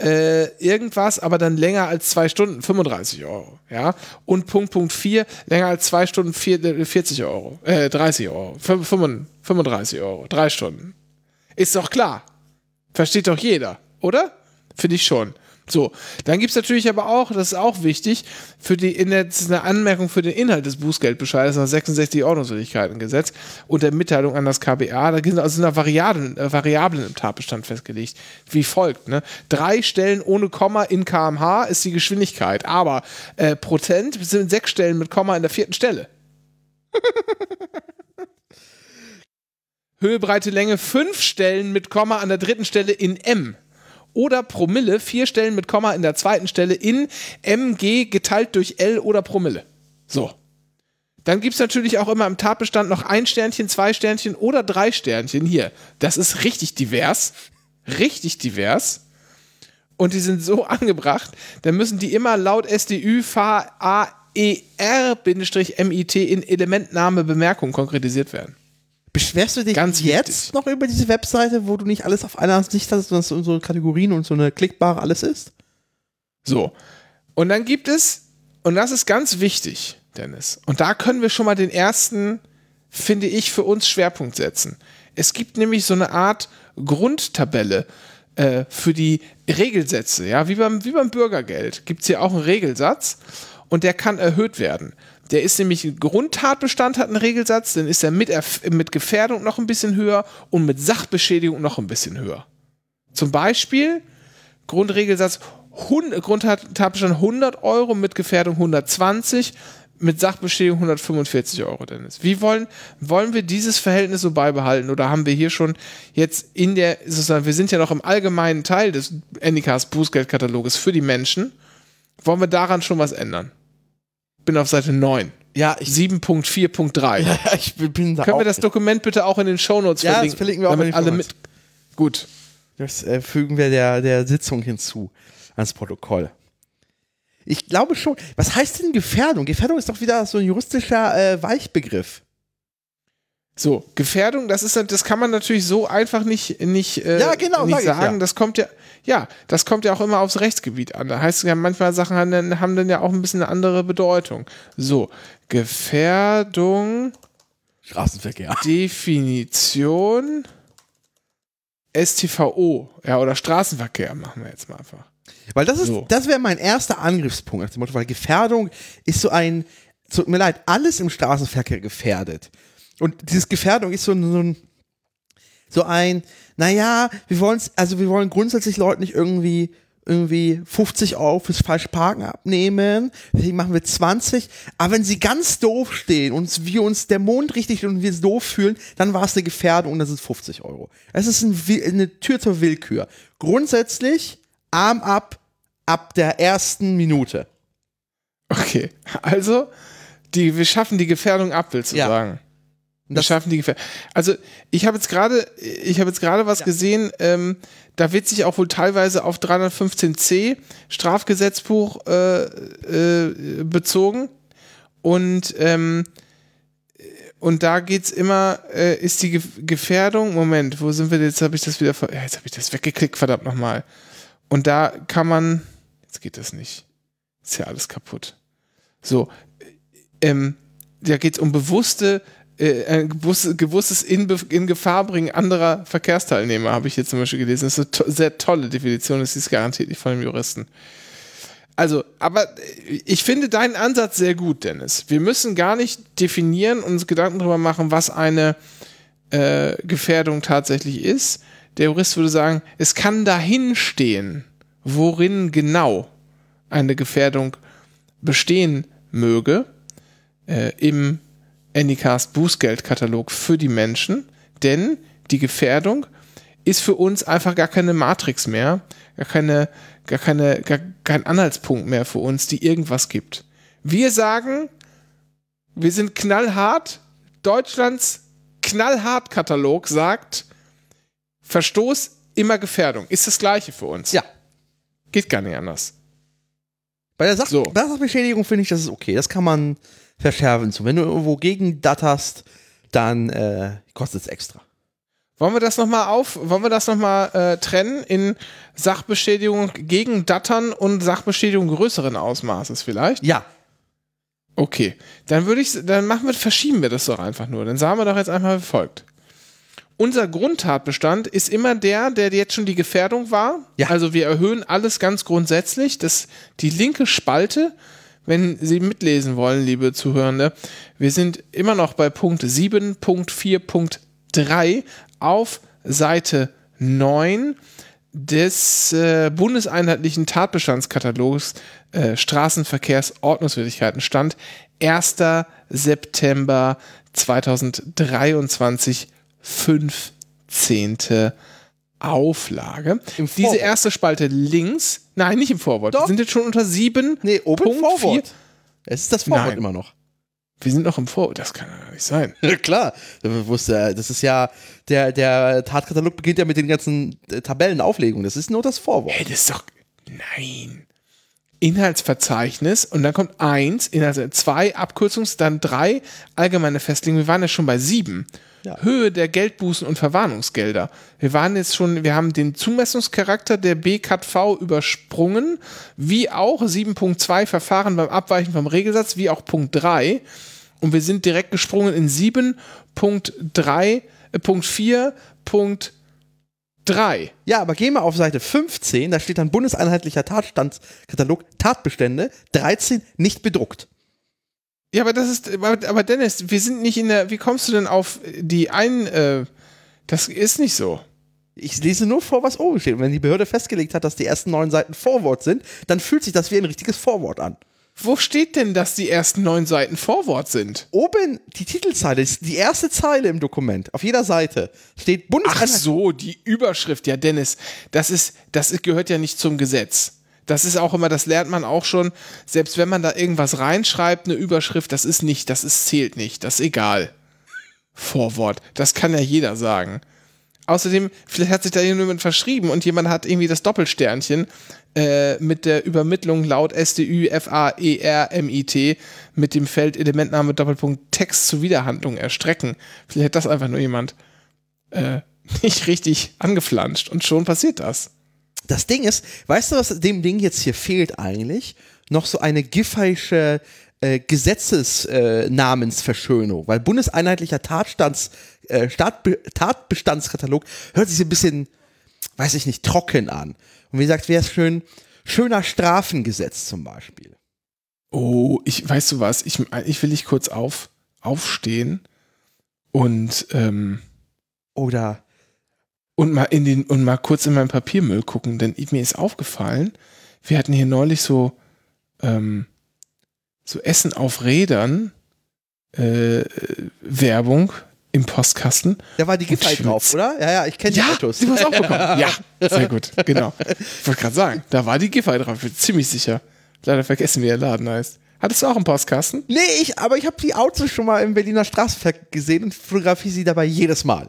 äh, irgendwas, aber dann länger als zwei Stunden, 35 Euro. Ja? Und Punkt, Punkt 4, länger als zwei Stunden, vier, äh, 40 Euro, äh, 30 Euro, Fünf- 35 Euro, drei Stunden. Ist doch klar. Versteht doch jeder, oder? Finde ich schon. So, dann gibt es natürlich aber auch, das ist auch wichtig, für die, in der, das ist eine Anmerkung für den Inhalt des Bußgeldbescheides nach 66 Ordnungswidrigkeitengesetz und der Mitteilung an das KBA. Da sind also Variablen, äh, Variablen im Tatbestand festgelegt. Wie folgt: ne? Drei Stellen ohne Komma in kmh ist die Geschwindigkeit, aber äh, Prozent sind sechs Stellen mit Komma in der vierten Stelle. Höhe, Breite, Länge fünf Stellen mit Komma an der dritten Stelle in M. Oder Promille, vier Stellen mit Komma in der zweiten Stelle in MG geteilt durch L oder Promille. So. Dann gibt es natürlich auch immer im Tatbestand noch ein Sternchen, zwei Sternchen oder drei Sternchen. Hier, das ist richtig divers. Richtig divers. Und die sind so angebracht, dann müssen die immer laut SDÜ VAER-MIT in Elementname Bemerkung konkretisiert werden. Beschwerst du dich Ganz jetzt wichtig. noch über diese Webseite, wo du nicht alles auf einer Sicht hast, sondern so so Kategorien und so eine klickbare alles ist? So. Und dann gibt es, und das ist ganz wichtig, Dennis, und da können wir schon mal den ersten, finde ich, für uns Schwerpunkt setzen. Es gibt nämlich so eine Art Grundtabelle äh, für die Regelsätze, ja, wie beim, wie beim Bürgergeld gibt es hier auch einen Regelsatz und der kann erhöht werden. Der ist nämlich Grundtatbestand hat einen Regelsatz, dann ist er mit, mit Gefährdung noch ein bisschen höher und mit Sachbeschädigung noch ein bisschen höher. Zum Beispiel Grundregelsatz Grundtatbestand 100 Euro, mit Gefährdung 120, mit Sachbeschädigung 145 Euro, Dennis. Wie wollen, wollen wir dieses Verhältnis so beibehalten oder haben wir hier schon jetzt in der, sozusagen, wir sind ja noch im allgemeinen Teil des NIKs Bußgeldkataloges für die Menschen, wollen wir daran schon was ändern? Bin auf Seite 9. Ja, ich, 7.4.3. ja, ich bin da Können wir das Dokument bitte auch in den Shownotes Ja, das verlinken? verlinken wir auch in den alle mit. Gut. Das äh, fügen wir der, der Sitzung hinzu, ans Protokoll. Ich glaube schon. Was heißt denn Gefährdung? Gefährdung ist doch wieder so ein juristischer äh, Weichbegriff. So, Gefährdung, das ist das kann man natürlich so einfach nicht nicht, äh, Ja, genau, nicht sag ich sagen. ja. Das kommt ja ja, das kommt ja auch immer aufs Rechtsgebiet an. Da heißt ja manchmal Sachen haben dann, haben dann ja auch ein bisschen eine andere Bedeutung. So, Gefährdung Straßenverkehr. Definition STVO, ja, oder Straßenverkehr machen wir jetzt mal einfach. Weil das ist, So. das wäre mein erster Angriffspunkt nach dem Motto, weil Gefährdung ist so ein, tut mir leid, alles im Straßenverkehr gefährdet. Und dieses Gefährdung ist so ein, so ein, so ein naja, wir wollen also wir wollen grundsätzlich Leuten nicht irgendwie irgendwie 50 Euro fürs falsche Parken abnehmen, deswegen machen wir 20, aber wenn sie ganz doof stehen und wir uns der Mond richtig und wir es doof fühlen, dann war es eine Gefährdung und das ist 50 Euro. Es ist ein, eine Tür zur Willkür. Grundsätzlich Arm ab ab der ersten Minute. Okay, also die, wir schaffen die Gefährdung ab, willst du Ja. sagen? Das- schaffen die Gefährdung. Also ich habe jetzt gerade, ich habe jetzt gerade was gesehen. Ähm, da wird sich auch wohl teilweise auf 315c Strafgesetzbuch äh, äh, bezogen. Und, ähm, und da geht's immer, äh, ist die Ge Gefährdung, Moment, wo sind wir jetzt? Habe ich das wieder, ja, jetzt habe ich das weggeklickt, verdammt nochmal. Und da kann man, jetzt geht das nicht. Ist ja alles kaputt. So, ähm, da geht's um bewusste, äh, ein gewusstes, gewusstes in, in Gefahr bringen anderer Verkehrsteilnehmer, habe ich hier zum Beispiel gelesen. Das ist eine to sehr tolle Definition, das ist garantiert nicht von einem Juristen. Also, aber ich finde deinen Ansatz sehr gut, Dennis. Wir müssen gar nicht definieren und uns Gedanken darüber machen, was eine äh, Gefährdung tatsächlich ist. Der Jurist würde sagen, es kann dahin stehen, worin genau eine Gefährdung bestehen möge äh, im Anycast Bußgeldkatalog für die Menschen, denn die Gefährdung ist für uns einfach gar keine Matrix mehr, gar keine, gar keine, gar kein Anhaltspunkt mehr für uns, die irgendwas gibt. Wir sagen, wir sind knallhart. Deutschlands knallhart Katalog sagt, Verstoß immer Gefährdung. Ist das gleiche für uns. Ja. Geht gar nicht anders. Bei der, Sach So. bei der Sachbeschädigung finde ich, das ist okay. Das kann man verschärfen. So, wenn du irgendwo gegen datterst, dann äh, kostet es extra. Wollen wir das nochmal auf, wollen wir das nochmal äh, trennen in Sachbeschädigung gegen Dattern und Sachbeschädigung größeren Ausmaßes vielleicht? Ja. Okay, dann würde ich, dann machen wir, verschieben wir das doch einfach nur. Dann sagen wir doch jetzt einfach wie folgt. Unser Grundtatbestand ist immer der, der jetzt schon die Gefährdung war. Ja. Also wir erhöhen alles ganz grundsätzlich. Das, die linke Spalte, wenn Sie mitlesen wollen, liebe Zuhörende, wir sind immer noch bei Punkt 7.4.3 auf Seite 9 des äh, bundeseinheitlichen Tatbestandskatalogs äh, Straßenverkehrsordnungswidrigkeiten stand 1. September 2023, 15. Auflage. Diese erste Spalte links, nein, nicht im Vorwort. Doch. Wir sind jetzt schon unter 7. Nee, oben Punkt Vorwort. vier. Es ist das Vorwort Nein. immer noch. Wir sind noch im Vorwort. Das kann ja nicht sein. Klar. Wusste, Das ist ja, der, der Tatkatalog beginnt ja mit den ganzen äh, Tabellenauflegungen. Das ist nur das Vorwort. Hey, das ist doch. Nein. Inhaltsverzeichnis und dann kommt eins, Inhalt zwei, Abkürzungs, dann drei, allgemeine Festlegungen. Wir waren ja schon bei sieben. Ja. Höhe der Geldbußen und Verwarnungsgelder. Wir waren jetzt schon, wir haben den Zumessungscharakter der BKV übersprungen, wie auch 7.2 Verfahren beim Abweichen vom Regelsatz, wie auch Punkt 3. Und wir sind direkt gesprungen in 7.3, äh, Punkt 4, Punkt 3. Ja, aber gehen wir auf Seite 15, da steht dann bundeseinheitlicher Tatstandskatalog, Tatbestände, 13 nicht bedruckt. Ja, aber das ist, aber, Dennis, wir sind nicht in der, wie kommst du denn auf die ein, äh, das ist nicht so. Ich lese nur vor, was oben steht. Und wenn die Behörde festgelegt hat, dass die ersten neun Seiten Vorwort sind, dann fühlt sich das wie ein richtiges Vorwort an. Wo steht denn, dass die ersten neun Seiten Vorwort sind? Oben die Titelzeile ist die erste Zeile im Dokument. Auf jeder Seite steht Ach Bundeseinheit. so, die Überschrift, ja, Dennis, das ist, das gehört ja nicht zum Gesetz. Das ist auch immer, das lernt man auch schon, selbst wenn man da irgendwas reinschreibt, eine Überschrift, das ist nicht, das ist, zählt nicht, das ist egal. Vorwort, das kann ja jeder sagen. Außerdem, vielleicht hat sich da jemand verschrieben und jemand hat irgendwie das Doppelsternchen äh, mit der Übermittlung laut SDÜ FAERMIT mit dem Feld Elementname Doppelpunkt Text zur Wiederhandlung erstrecken. Vielleicht hat das einfach nur jemand äh, nicht richtig angeflanscht und schon passiert das. Das Ding ist, weißt du, was dem Ding jetzt hier fehlt eigentlich? Noch so eine giffeische äh, Gesetzesnamensverschönung, weil bundeseinheitlicher Tatstands, äh, Tatbestandskatalog hört sich so ein bisschen, weiß ich nicht, trocken an. Und wie gesagt, wäre es schön, schöner Strafengesetz zum Beispiel. Oh, ich, weißt du was, ich, ich will dich kurz auf, aufstehen und, ähm, Oder und mal in den, und mal kurz in meinen Papiermüll gucken, denn mir ist aufgefallen, wir hatten hier neulich so, ähm, so Essen auf Rädern, äh, Werbung im Postkasten. da war die ich drauf, oder? Ja, ja, ich kenne die Ja, Autos. du hast auch bekommen. Ja, sehr gut, genau. Ich wollte gerade sagen, da war die Giffey drauf, ich bin ziemlich sicher. Leider vergessen, wie der Laden heißt. Hattest du auch einen Postkasten? Nee, ich, aber ich habe die Autos schon mal im Berliner Straßenverkehr gesehen und fotografiere sie dabei jedes Mal.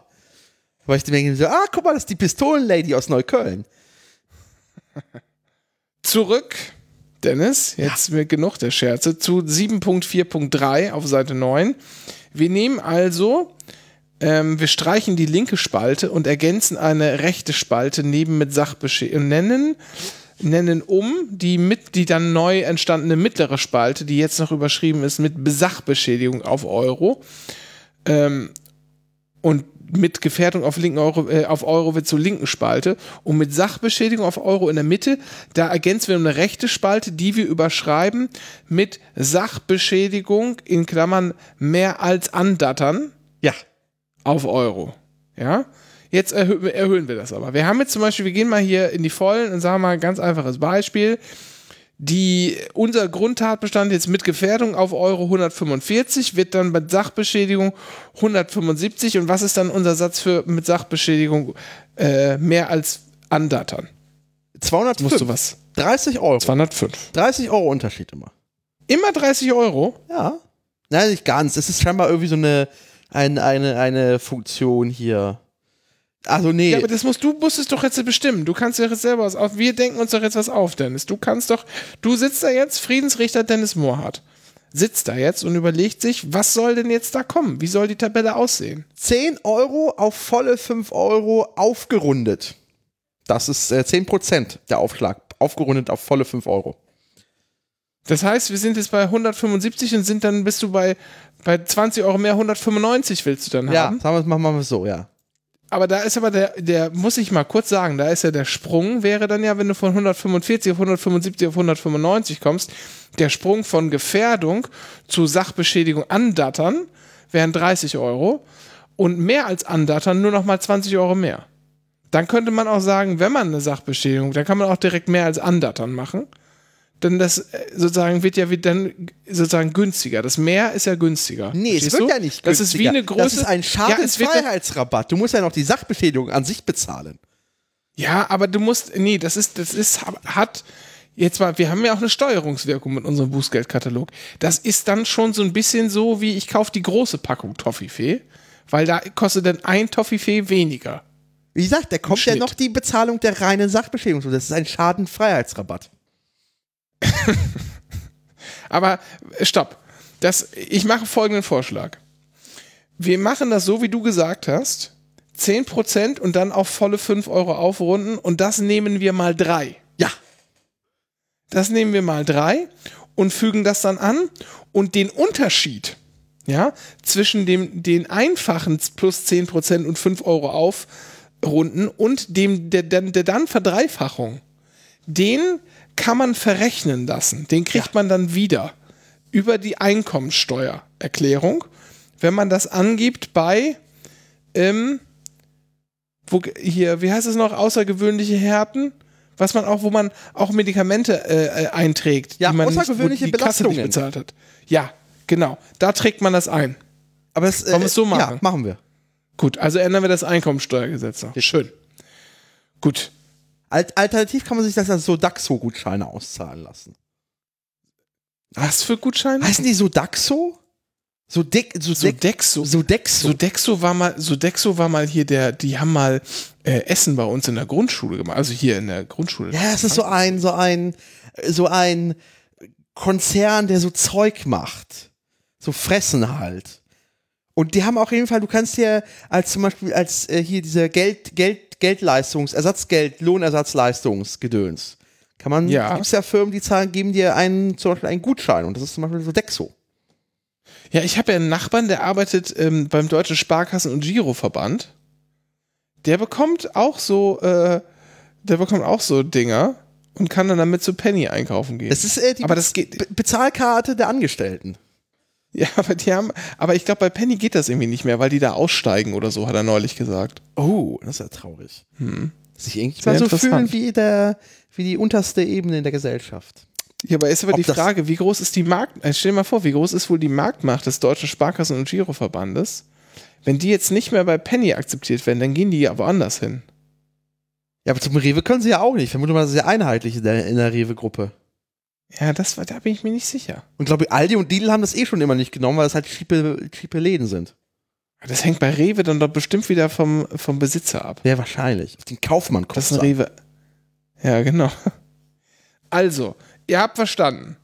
Weil ich denke so, ah, guck mal, das ist die Pistolenlady aus Neukölln. Zurück Dennis, jetzt ja. genug der Scherze, zu 7.4.3 auf Seite 9. Wir nehmen also, ähm, wir streichen die linke Spalte und ergänzen eine rechte Spalte neben mit Sachbeschädigung, nennen, nennen um die, mit, die dann neu entstandene mittlere Spalte, die jetzt noch überschrieben ist mit Sachbeschädigung auf Euro. Ähm, und mit Gefährdung auf, linken Euro, äh, auf Euro wird zur linken Spalte und mit Sachbeschädigung auf Euro in der Mitte, da ergänzen wir eine rechte Spalte, die wir überschreiben mit Sachbeschädigung in Klammern mehr als andattern. Ja. Auf Euro. Ja. Jetzt erhö erhöhen wir das aber. Wir haben jetzt zum Beispiel, wir gehen mal hier in die Vollen und sagen mal ein ganz einfaches Beispiel die, unser Grundtatbestand jetzt mit Gefährdung auf Euro 145 wird dann mit Sachbeschädigung 175 und was ist dann unser Satz für mit Sachbeschädigung äh, mehr als andattern? 205. Musst du was? 30 Euro. 205. 30 Euro Unterschied immer. Immer 30 Euro? Ja. Nein, nicht ganz. Es ist scheinbar irgendwie so eine, eine, eine, eine Funktion hier. Also nee. Ja, aber das musst du musst es doch jetzt bestimmen. Du kannst dir jetzt selber was auf. Wir denken uns doch jetzt was auf, Dennis. Du kannst doch, du sitzt da jetzt, Friedensrichter Dennis Mohrhardt. Sitzt da jetzt und überlegt sich, was soll denn jetzt da kommen? Wie soll die Tabelle aussehen? 10 Euro auf volle 5 Euro aufgerundet. Das ist äh, 10% der Aufschlag. Aufgerundet auf volle 5 Euro. Das heißt, wir sind jetzt bei 175 und sind dann, bist du bei, bei 20 Euro mehr, 195 willst du dann haben? Ja, sagen wir, machen wir so, ja aber da ist aber der, der, muss ich mal kurz sagen, da ist ja der Sprung, wäre dann ja, wenn du von 145 auf 175 auf 195 kommst, der Sprung von Gefährdung zu Sachbeschädigung andattern wären 30 Euro und mehr als andattern nur noch mal 20 Euro mehr. Dann könnte man auch sagen, wenn man eine Sachbeschädigung, dann kann man auch direkt mehr als andattern machen denn das äh, sozusagen wird ja dann sozusagen günstiger. Das Meer ist ja günstiger. Nee, es wird du? ja nicht günstiger. Das ist wie eine große. Das ist ein Schadensfreiheitsrabatt. Du musst ja noch die Sachbeschädigung an sich bezahlen. Ja, aber du musst, nee, das ist, das ist, hat, jetzt mal, wir haben ja auch eine Steuerungswirkung mit unserem Bußgeldkatalog. Das ist dann schon so ein bisschen so, wie ich kaufe die große Packung Toffifee, weil da kostet dann ein Toffifee weniger. Wie gesagt, da kommt ja noch die Bezahlung der reinen Sachbeschädigung. Das ist ein Schadenfreiheitsrabatt. Aber stopp. Das, ich mache folgenden Vorschlag. Wir machen das so, wie du gesagt hast. 10% und dann auf volle 5 Euro aufrunden und das nehmen wir mal 3. Ja. Das nehmen wir mal 3 und fügen das dann an und den Unterschied ja, zwischen dem, den einfachen plus 10% und 5 Euro aufrunden und dem der, der, der dann Verdreifachung, den kann man verrechnen lassen. Den kriegt ja. man dann wieder über die Einkommensteuererklärung, wenn man das angibt bei ähm, wo, hier, wie heißt es noch, außergewöhnliche Härten? Was man auch, wo man auch Medikamente äh, äh einträgt, ja, die man außergewöhnliche nicht, die Kasse nicht bezahlt hat. Ja, genau. Da trägt man das ein. Aber es, äh, Wollen wir es so machen? Ja, machen wir. Gut, also ändern wir das Einkommensteuergesetz noch. Schön. Gut. Alternativ kann man sich das als Sodaxo-Gutscheine auszahlen lassen. Was für Gutscheine? Heißen die Sodaxo? So Sodexo. Sodexo. Sodexo. Sodexo war mal, Sodexo war mal hier der, die haben mal äh, Essen bei uns in der Grundschule gemacht, also hier in der Grundschule. Ja, es ist so ein, so ein, so ein Konzern, der so Zeug macht. So Fressen halt. Und die haben auch jeden Fall, du kannst dir als zum Beispiel als äh, hier dieser Geld, Geld, Geldleistungs-, Ersatzgeld, Lohnersatzleistungsgedöns. Kann man, ja. gibt es ja Firmen, die zahlen, geben dir einen, zum Beispiel einen Gutschein und das ist zum Beispiel so Dexo. Ja, ich habe ja einen Nachbarn, der arbeitet ähm, beim Deutschen Sparkassen- und Giroverband. Der bekommt auch so, äh, der bekommt auch so Dinger und kann dann damit zu Penny einkaufen gehen. Das ist äh, die aber das geht Be Bezahlkarte der Angestellten. Ja, aber die haben, aber ich glaube, bei Penny geht das irgendwie nicht mehr, weil die da aussteigen oder so, hat er neulich gesagt. Oh, das ist ja traurig. Hm. Sich irgendwie mal so fühlen wie, der, wie die unterste Ebene in der Gesellschaft. Ja, aber ist aber Ob die Frage, wie groß ist die Markt, äh, stell dir mal vor, wie groß ist wohl die Marktmacht des Deutschen Sparkassen- und Giroverbandes? Wenn die jetzt nicht mehr bei Penny akzeptiert werden, dann gehen die ja woanders hin. Ja, aber zum Rewe können sie ja auch nicht. Vermutlich mal sehr einheitlich in der, in der Rewe-Gruppe. Ja, das war, da bin ich mir nicht sicher. Und glaube ich, Aldi und Lidl haben das eh schon immer nicht genommen, weil es halt schiepe, schiepe Läden sind. Das hängt bei Rewe dann doch bestimmt wieder vom, vom Besitzer ab. Ja, wahrscheinlich. Auf den Kaufmann kommt Das ist ein Rewe. Ja, genau. Also, ihr habt verstanden.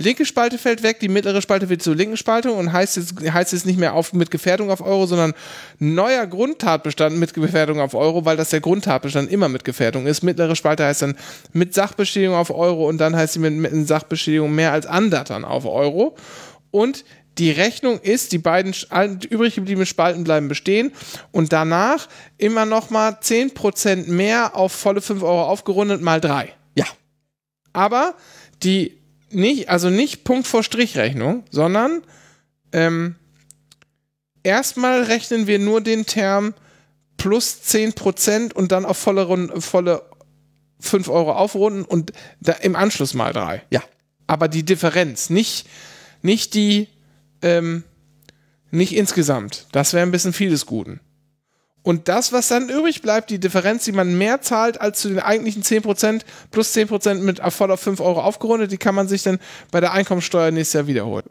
Linke Spalte fällt weg, die mittlere Spalte wird zur linken Spalte und heißt jetzt, heißt jetzt nicht mehr auf, mit Gefährdung auf Euro, sondern neuer Grundtatbestand mit Gefährdung auf Euro, weil das der Grundtatbestand immer mit Gefährdung ist. Mittlere Spalte heißt dann mit Sachbeschädigung auf Euro und dann heißt sie mit, mit Sachbeschädigung mehr als Andattern auf Euro. Und die Rechnung ist, die beiden übrig gebliebenen Spalten bleiben bestehen und danach immer noch mal 10% mehr auf volle 5 Euro aufgerundet mal 3. Ja. Aber die nicht, also nicht Punkt vor Strichrechnung, sondern ähm, erstmal rechnen wir nur den Term plus 10% und dann auf volle, Runde, volle 5 Euro aufrunden und da im Anschluss mal 3. Ja. Aber die Differenz, nicht, nicht die, ähm, nicht insgesamt. Das wäre ein bisschen viel des Guten. Und das, was dann übrig bleibt, die Differenz, die man mehr zahlt als zu den eigentlichen 10%, plus 10% mit voll auf 5 Euro aufgerundet, die kann man sich dann bei der Einkommensteuer nächstes Jahr wiederholen.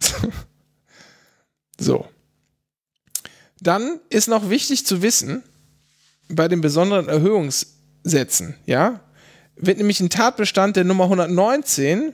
so. Dann ist noch wichtig zu wissen, bei den besonderen Erhöhungssätzen, ja, wird nämlich ein Tatbestand der Nummer 119 äh,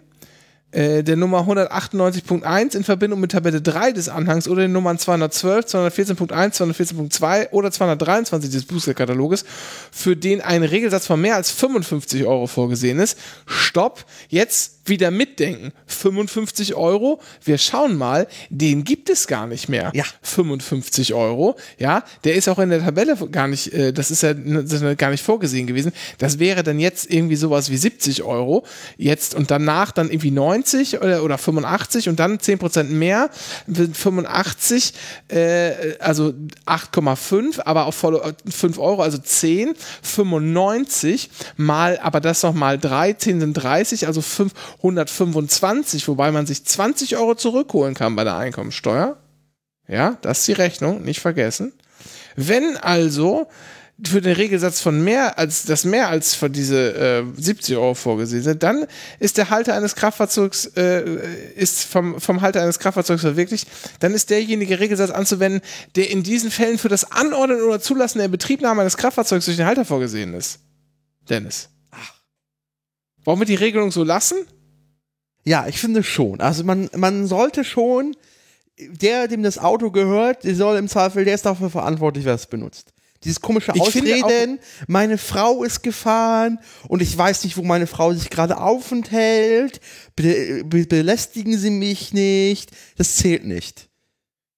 der Nummer 198.1 in Verbindung mit Tabelle 3 des Anhangs oder den Nummern 212, 214.1, 214.2 oder 223 des Bußgeldkataloges, für den ein Regelsatz von mehr als 55 Euro vorgesehen ist. Stopp, jetzt wieder mitdenken. 55 Euro, wir schauen mal, den gibt es gar nicht mehr. Ja. 55 Euro, ja, der ist auch in der Tabelle gar nicht, äh, das ist ja gar nicht vorgesehen gewesen. Das wäre dann jetzt irgendwie sowas wie 70 Euro, jetzt und danach dann irgendwie 90 oder, oder 85 und dann 10% mehr, 85, äh, also 8,5, aber auf volle 5 Euro, also 10, 95 mal, aber das noch mal 3, 10 sind 30, also 5, 125, wobei man sich 20 Euro zurückholen kann bei der Einkommensteuer. Ja, das ist die Rechnung, nicht vergessen. Wenn also für den Regelsatz von mehr als das mehr als für diese äh, 70 Euro vorgesehen sind, dann ist der Halter eines Kraftfahrzeugs äh, ist vom, vom Halter eines Kraftfahrzeugs verwirklicht, dann ist derjenige Regelsatz anzuwenden, der in diesen Fällen für das Anordnen oder Zulassen der Betriebnahme eines Kraftfahrzeugs durch den Halter vorgesehen ist. Dennis. Ach. Wollen wir die Regelung so lassen? Ja, ich finde schon. Also man, man sollte schon, der, dem das Auto gehört, der soll im Zweifel, der ist dafür verantwortlich, wer es benutzt. Dieses komische ich Ausreden, meine Frau ist gefahren und ich weiß nicht, wo meine Frau sich gerade aufenthält, be be belästigen sie mich nicht, das zählt nicht.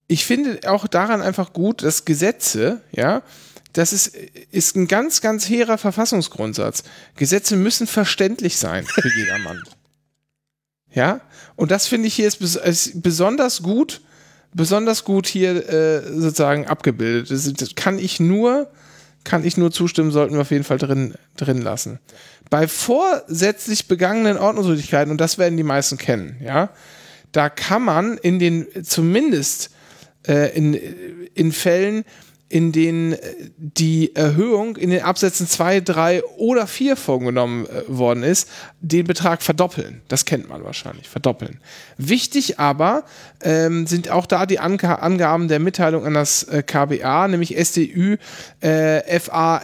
Ich finde auch daran einfach gut, dass Gesetze, ja, das ist, ist ein ganz, ganz hehrer Verfassungsgrundsatz. Gesetze müssen verständlich sein für jedermann. Ja, und das finde ich hier ist, bes ist, besonders gut, besonders gut hier äh, sozusagen abgebildet. Das, das, kann ich nur, kann ich nur zustimmen, sollten wir auf jeden Fall drin, drin lassen. Bei vorsätzlich begangenen Ordnungswidrigkeiten, und das werden die meisten kennen, ja, da kann man in den, zumindest äh, in, in Fällen, in denen äh, die Erhöhung in den Absätzen 2, 3 oder 4 vorgenommen äh, worden ist, den Betrag verdoppeln. Das kennt man wahrscheinlich, verdoppeln. Wichtig aber ähm, sind auch da die Ange Angaben der Mitteilung an das äh, KBA, nämlich SDÜ äh, FA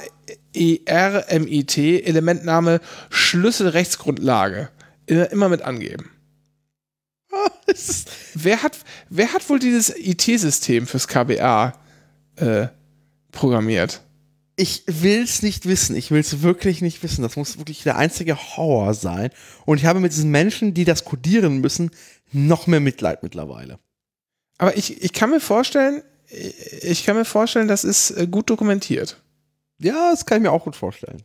ERMIT, Elementname Schlüsselrechtsgrundlage. Immer mit angeben. wer, hat, wer hat wohl dieses IT-System fürs KBA äh, programmiert? Ich will es nicht wissen. Ich will es wirklich nicht wissen. Das muss wirklich der einzige Horror sein. Und ich habe mit diesen Menschen, die das codieren müssen, noch mehr Mitleid mittlerweile. Aber ich, ich kann mir vorstellen, ich kann mir vorstellen, das ist äh, gut dokumentiert. Ja, das kann ich mir auch gut vorstellen.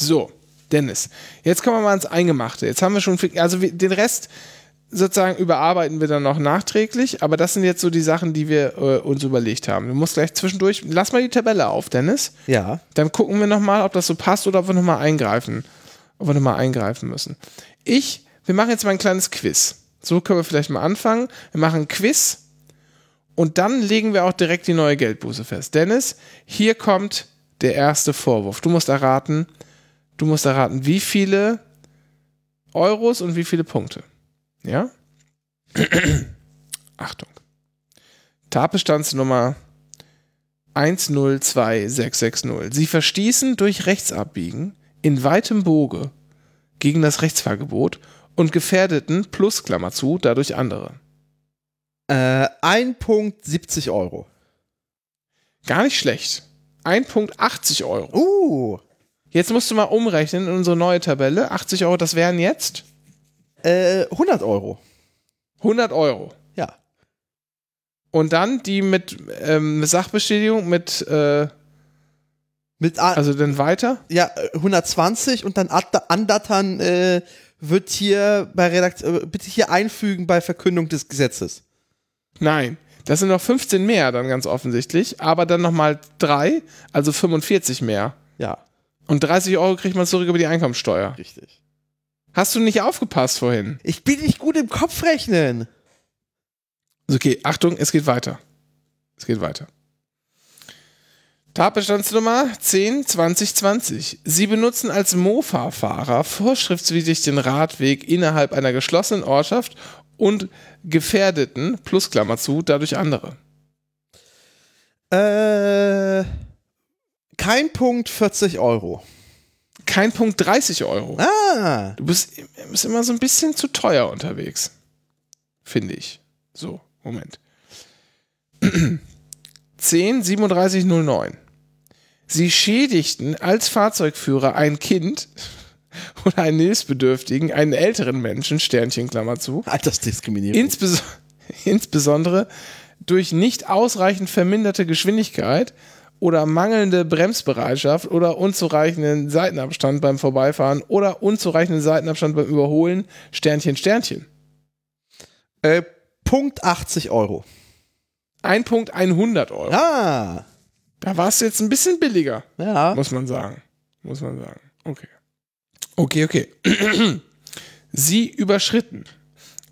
So, Dennis, jetzt kommen wir mal ans Eingemachte. Jetzt haben wir schon, also den Rest, sozusagen überarbeiten wir dann noch nachträglich, aber das sind jetzt so die Sachen, die wir äh, uns überlegt haben. Du musst gleich zwischendurch, lass mal die Tabelle auf, Dennis. Ja. Dann gucken wir nochmal, ob das so passt oder ob wir nochmal eingreifen, ob wir nochmal eingreifen müssen. Ich, wir machen jetzt mal ein kleines Quiz. So können wir vielleicht mal anfangen. Wir machen ein Quiz und dann legen wir auch direkt die neue Geldbuße fest. Dennis, hier kommt der erste Vorwurf. Du musst erraten, du musst erraten, wie viele Euros und wie viele Punkte. Ja? Achtung. Tatbestandsnummer 102660. Sie verstießen durch Rechtsabbiegen in weitem Boge gegen das Rechtsfahrgebot und Gefährdeten plus Klammer zu, dadurch andere. Äh, ein Punkt 70 Euro. Gar nicht schlecht. Ein Punkt 80 Euro. Uh. Jetzt musst du mal umrechnen in unsere neue Tabelle. 80 Euro, das wären jetzt Äh, 100 Euro. 100 Euro. Ja. Und dann die mit ähm, Sachbestätigung mit, äh, Mit A also dann weiter. ja, äh, 120 und dann andattern äh, wird hier bei Redakt äh, bitte hier einfügen bei Verkündung des Gesetzes. Nein, das sind noch 15 mehr dann ganz offensichtlich, aber dann nochmal drei, also 45 mehr. Ja, Und 30 Euro kriegt man zurück über die Einkommensteuer. richtig. Hast du nicht aufgepasst vorhin? Ich bin nicht gut im Kopf rechnen. Ist Okay, Achtung, es geht weiter. Es geht weiter. Tatbestandsnummer 10 2020. Sie benutzen als Mofa-Fahrer vorschriftswidrig den Radweg innerhalb einer geschlossenen Ortschaft und Gefährdeten, plus Klammer zu, dadurch andere. Äh, kein Punkt 40 Euro. Kein Punkt 30 Euro. Ah, Du bist, bist immer so ein bisschen zu teuer unterwegs. Finde ich. So, Moment. 10 3709. Sie schädigten als Fahrzeugführer ein Kind oder einen Hilfsbedürftigen, einen älteren Menschen, Sternchen Klammer zu, Altersdiskriminierung. Insbes insbesondere durch nicht ausreichend verminderte Geschwindigkeit oder mangelnde Bremsbereitschaft oder unzureichenden Seitenabstand beim Vorbeifahren oder unzureichenden Seitenabstand beim Überholen, Sternchen, Sternchen. äh, Punkt 80 Euro. Ein Punkt 100 Euro. Ah, Da war es jetzt ein bisschen billiger, ja. muss man sagen. Muss man sagen. Okay. Okay, okay. Sie überschritten.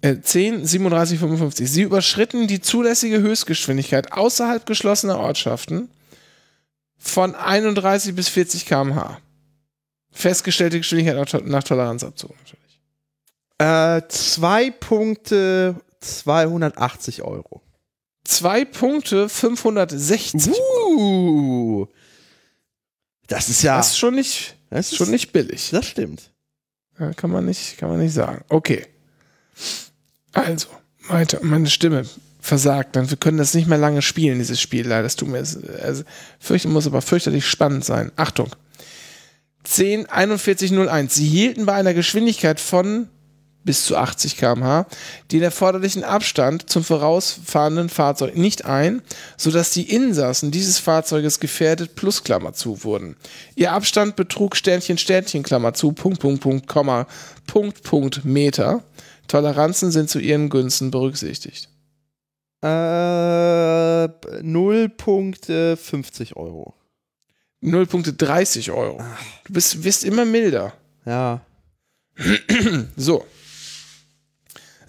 Äh, 10, 37, 55. Sie überschritten die zulässige Höchstgeschwindigkeit außerhalb geschlossener Ortschaften von 31 bis 40 km/h. Festgestellte Geschwindigkeit nach, nach Toleranzabzug natürlich. Äh, zwei Punkte 280 Euro. Zwei Punkte 560. Uh, das ist ja. Das ist schon nicht, das ist schon nicht billig. Das stimmt. Ja, kann man nicht, kann man nicht sagen. Okay. Also, weiter. Meine Stimme versagt. Dann wir können das nicht mehr lange spielen, dieses Spiel. Leider, das tut mir, also, fürchten muss aber fürchterlich spannend sein. Achtung. 10, 41, 01. Sie hielten bei einer Geschwindigkeit von bis zu 80 km/h den erforderlichen Abstand zum vorausfahrenden Fahrzeug nicht ein, sodass die Insassen dieses Fahrzeuges gefährdet plus Klammer zu wurden. Ihr Abstand betrug Sternchen, Sternchen, Klammer zu, Punkt, Punkt, Punkt, Komma, Punkt, Punkt, Meter. Toleranzen sind zu ihren Gunsten berücksichtigt. Äh, 0.50 Euro. 0 Punkte 30 Euro. Du bist, wirst immer milder. Ja. So.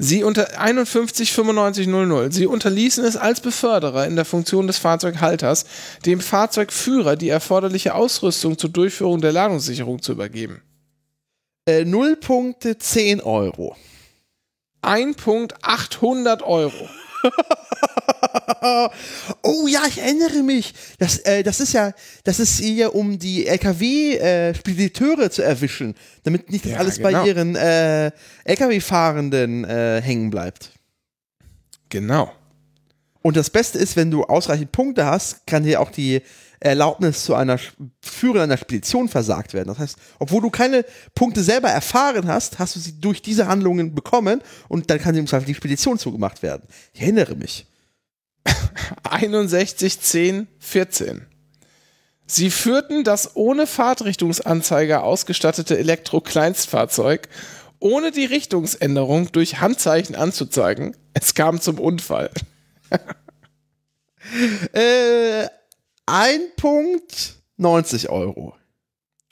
Sie unter 51 95 00. Sie unterließen es als Beförderer in der Funktion des Fahrzeughalters, dem Fahrzeugführer die erforderliche Ausrüstung zur Durchführung der Ladungssicherung zu übergeben. Äh, 0.10 Euro. Ein Punkt 800 Euro. oh ja, ich erinnere mich. Das, äh, das ist ja, das ist hier, um die LKW-Spediteure zu erwischen, damit nicht das Ja, alles genau. bei ihren äh, LKW-Fahrenden äh, hängen bleibt. Genau. Und das Beste ist, wenn du ausreichend Punkte hast, kann dir auch die Erlaubnis zu einer Führung einer Spedition versagt werden. Das heißt, obwohl du keine Punkte selber erfahren hast, hast du sie durch diese Handlungen bekommen und dann kann dir im Zweifel die Spedition zugemacht werden. Ich erinnere mich. 61 10 14. Sie führten das ohne Fahrtrichtungsanzeiger ausgestattete Elektro-Kleinstfahrzeug ohne die Richtungsänderung durch Handzeichen anzuzeigen. Es kam zum Unfall. Äh, ein Punkt 90 Euro.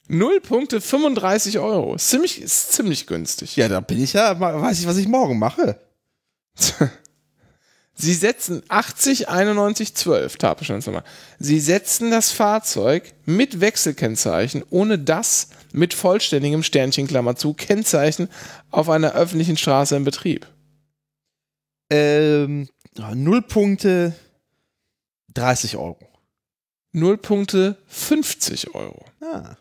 0 Punkte 35 Euro. Ist ziemlich, ist ziemlich günstig. Ja, da bin ich ja, weiß ich, was ich morgen mache. Sie setzen 80 91 12 Tatbestandsnummer. Sie setzen das Fahrzeug mit Wechselkennzeichen ohne das mit vollständigem Sternchen Klammer zu Kennzeichen auf einer öffentlichen Straße in Betrieb. Ähm, 0 Punkte 30 Euro. 0 Punkte 50 Euro. Ah.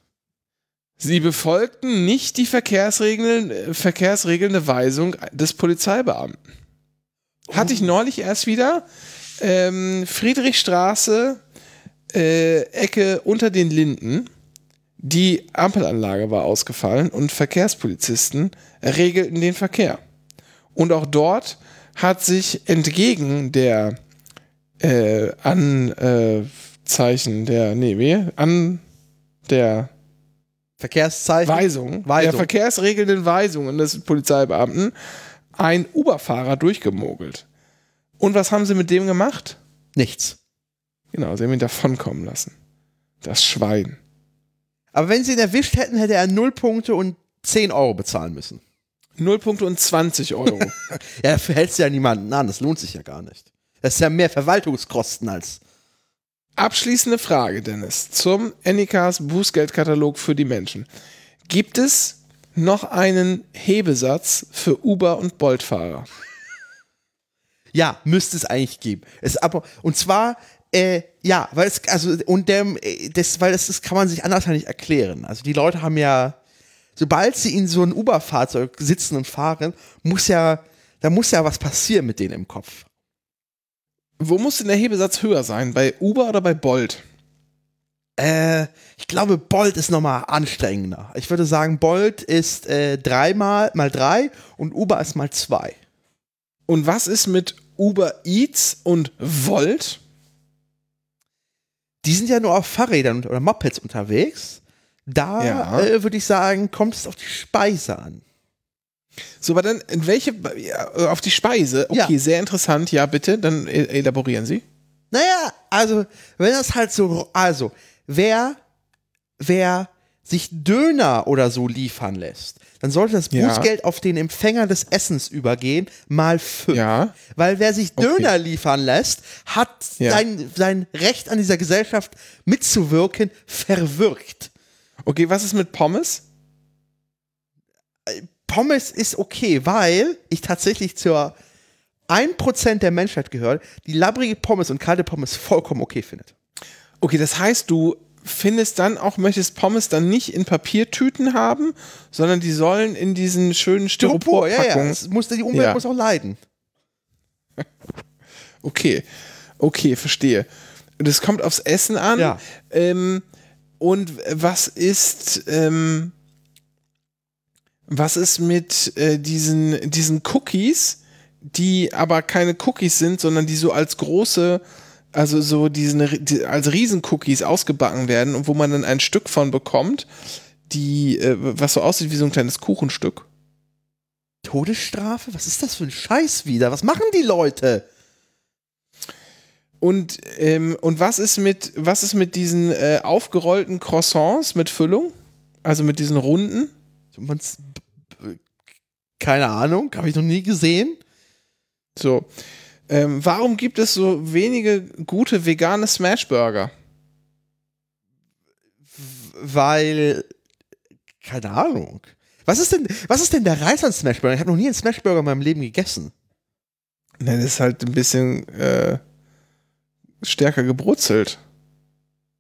Sie befolgten nicht die Verkehrsregeln, äh, verkehrsregelnde Weisung des Polizeibeamten. Hatte ich neulich erst wieder. Ähm, Friedrichstraße, äh, Ecke unter den Linden. Die Ampelanlage war ausgefallen und Verkehrspolizisten regelten den Verkehr. Und auch dort hat sich entgegen der äh, Anzeichen der, nee, wie? An der Verkehrszeichen. Weisung, Weisung. der verkehrsregelnden Weisungen des Polizeibeamten ein Uber-Fahrer durchgemogelt. Und was haben sie mit dem gemacht? Nichts. Genau, sie haben ihn davonkommen lassen. Das Schwein. Aber wenn sie ihn erwischt hätten, hätte er 0 Punkte und 10 Euro bezahlen müssen. Null Punkte und 20 Euro. Ja, dafür hältst du ja niemanden an. Das lohnt sich ja gar nicht. Das ist ja mehr Verwaltungskosten als. Abschließende Frage, Dennis, zum Anycars Bußgeldkatalog für die Menschen. Gibt es noch einen Hebesatz für Uber- und Bolt-Fahrer? Ja, müsste es eigentlich geben. Es aber und zwar äh, ja, weil es also und dem äh, das weil das, das kann man sich anders ja nicht erklären. Also die Leute haben ja sobald sie in so ein Uber-Fahrzeug sitzen und fahren, muss ja da muss ja was passieren mit denen im Kopf. Wo muss denn der Hebesatz höher sein? Bei Uber oder bei Bolt? Äh, ich glaube, Bolt ist nochmal anstrengender. Ich würde sagen, Bolt ist äh, dreimal mal drei und Uber ist mal zwei. Und was ist mit Uber Eats und Volt? Die sind ja nur auf Fahrrädern oder Mopeds unterwegs. Da Ja. äh, würde ich sagen, kommt es auf die Speise an. So, aber dann, in welche, ja, auf die Speise, okay, Ja. sehr interessant, ja, bitte, dann e- elaborieren Sie. Naja, also, wenn das halt so, also, wer, wer sich Döner oder so liefern lässt, dann sollte das Ja. Bußgeld auf den Empfänger des Essens übergehen, mal fünf. Ja. Weil wer sich Okay. Döner liefern lässt, hat Ja. sein, sein Recht an dieser Gesellschaft mitzuwirken verwirkt. Okay, was ist mit Pommes? Pommes ist okay, weil ich tatsächlich zur 1% der Menschheit gehöre, die labbrige Pommes und kalte Pommes vollkommen okay findet. Okay, das heißt, du findest dann auch, möchtest Pommes dann nicht in Papiertüten haben, sondern die sollen in diesen schönen Styropor, ja, ja. Styroporpackungen. Es muss, die Umwelt Ja. muss auch leiden. Okay, okay, verstehe. Das kommt aufs Essen an. Ja. Ähm, und was ist, ähm, was ist mit äh, diesen, diesen Cookies, die aber keine Cookies sind, sondern die so als große, also so diesen, die, als Riesencookies ausgebacken werden und wo man dann ein Stück von bekommt, die, äh, was so aussieht wie so ein kleines Kuchenstück. Todesstrafe? Was ist das für ein Scheiß wieder? Was machen die Leute? Und, ähm, und was ist mit, was ist mit diesen äh, aufgerollten Croissants mit Füllung? Also mit diesen runden? Man's, keine Ahnung, habe ich noch nie gesehen. So. Ähm, warum gibt es so wenige gute vegane Smashburger? Weil, keine Ahnung. Was ist denn, was ist denn der Reiz an Smashburger? Ich habe noch nie einen Smashburger in meinem Leben gegessen. Ne, das ist halt ein bisschen äh, stärker gebrutzelt.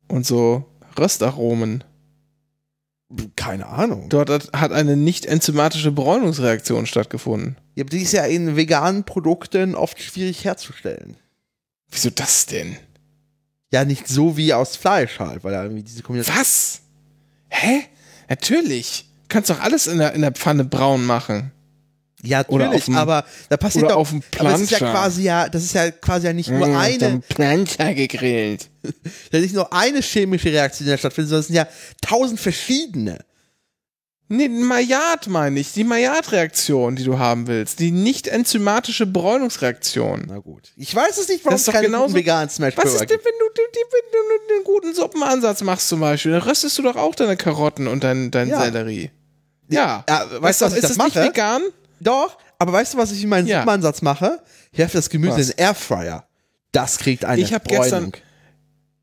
Und so Röstaromen. Keine Ahnung. Dort hat- eine nicht enzymatische Bräunungsreaktion stattgefunden. Ja, aber die ist ja in veganen Produkten oft schwierig herzustellen. Wieso das denn? Ja, nicht so wie aus Fleisch halt, weil da irgendwie diese Kombination. Was? Hä? Natürlich. Kannst doch alles in der, in der Pfanne braun machen. Ja, natürlich, dem- aber da passiert oder doch, auf dem aber es ist ja quasi ja, das ist ja quasi ja nicht nur Mmh, eine, Plancha gegrillt. ja nicht nur eine chemische Reaktion, die da stattfindet, sondern es sind ja tausend verschiedene. Nee, Maillard meine ich. Die Maillard-Reaktion, die du haben willst. Die nicht enzymatische Bräunungsreaktion. Na gut. Ich weiß es nicht, warum Das es ist doch keine genauso- veganen Was Smashburger ist denn, wenn du, die, die, wenn du einen guten Suppenansatz machst zum Beispiel? Dann röstest du doch auch deine Karotten und dein, dein Ja. Sellerie. Ja. Ja, weißt du, was ist das das nicht vegan? Doch, aber weißt du, was ich in meinem Ja. Suppenansatz mache? Ich werfe das Gemüse Was? in den Airfryer. Das kriegt eine Ich hab Bräunung. gestern-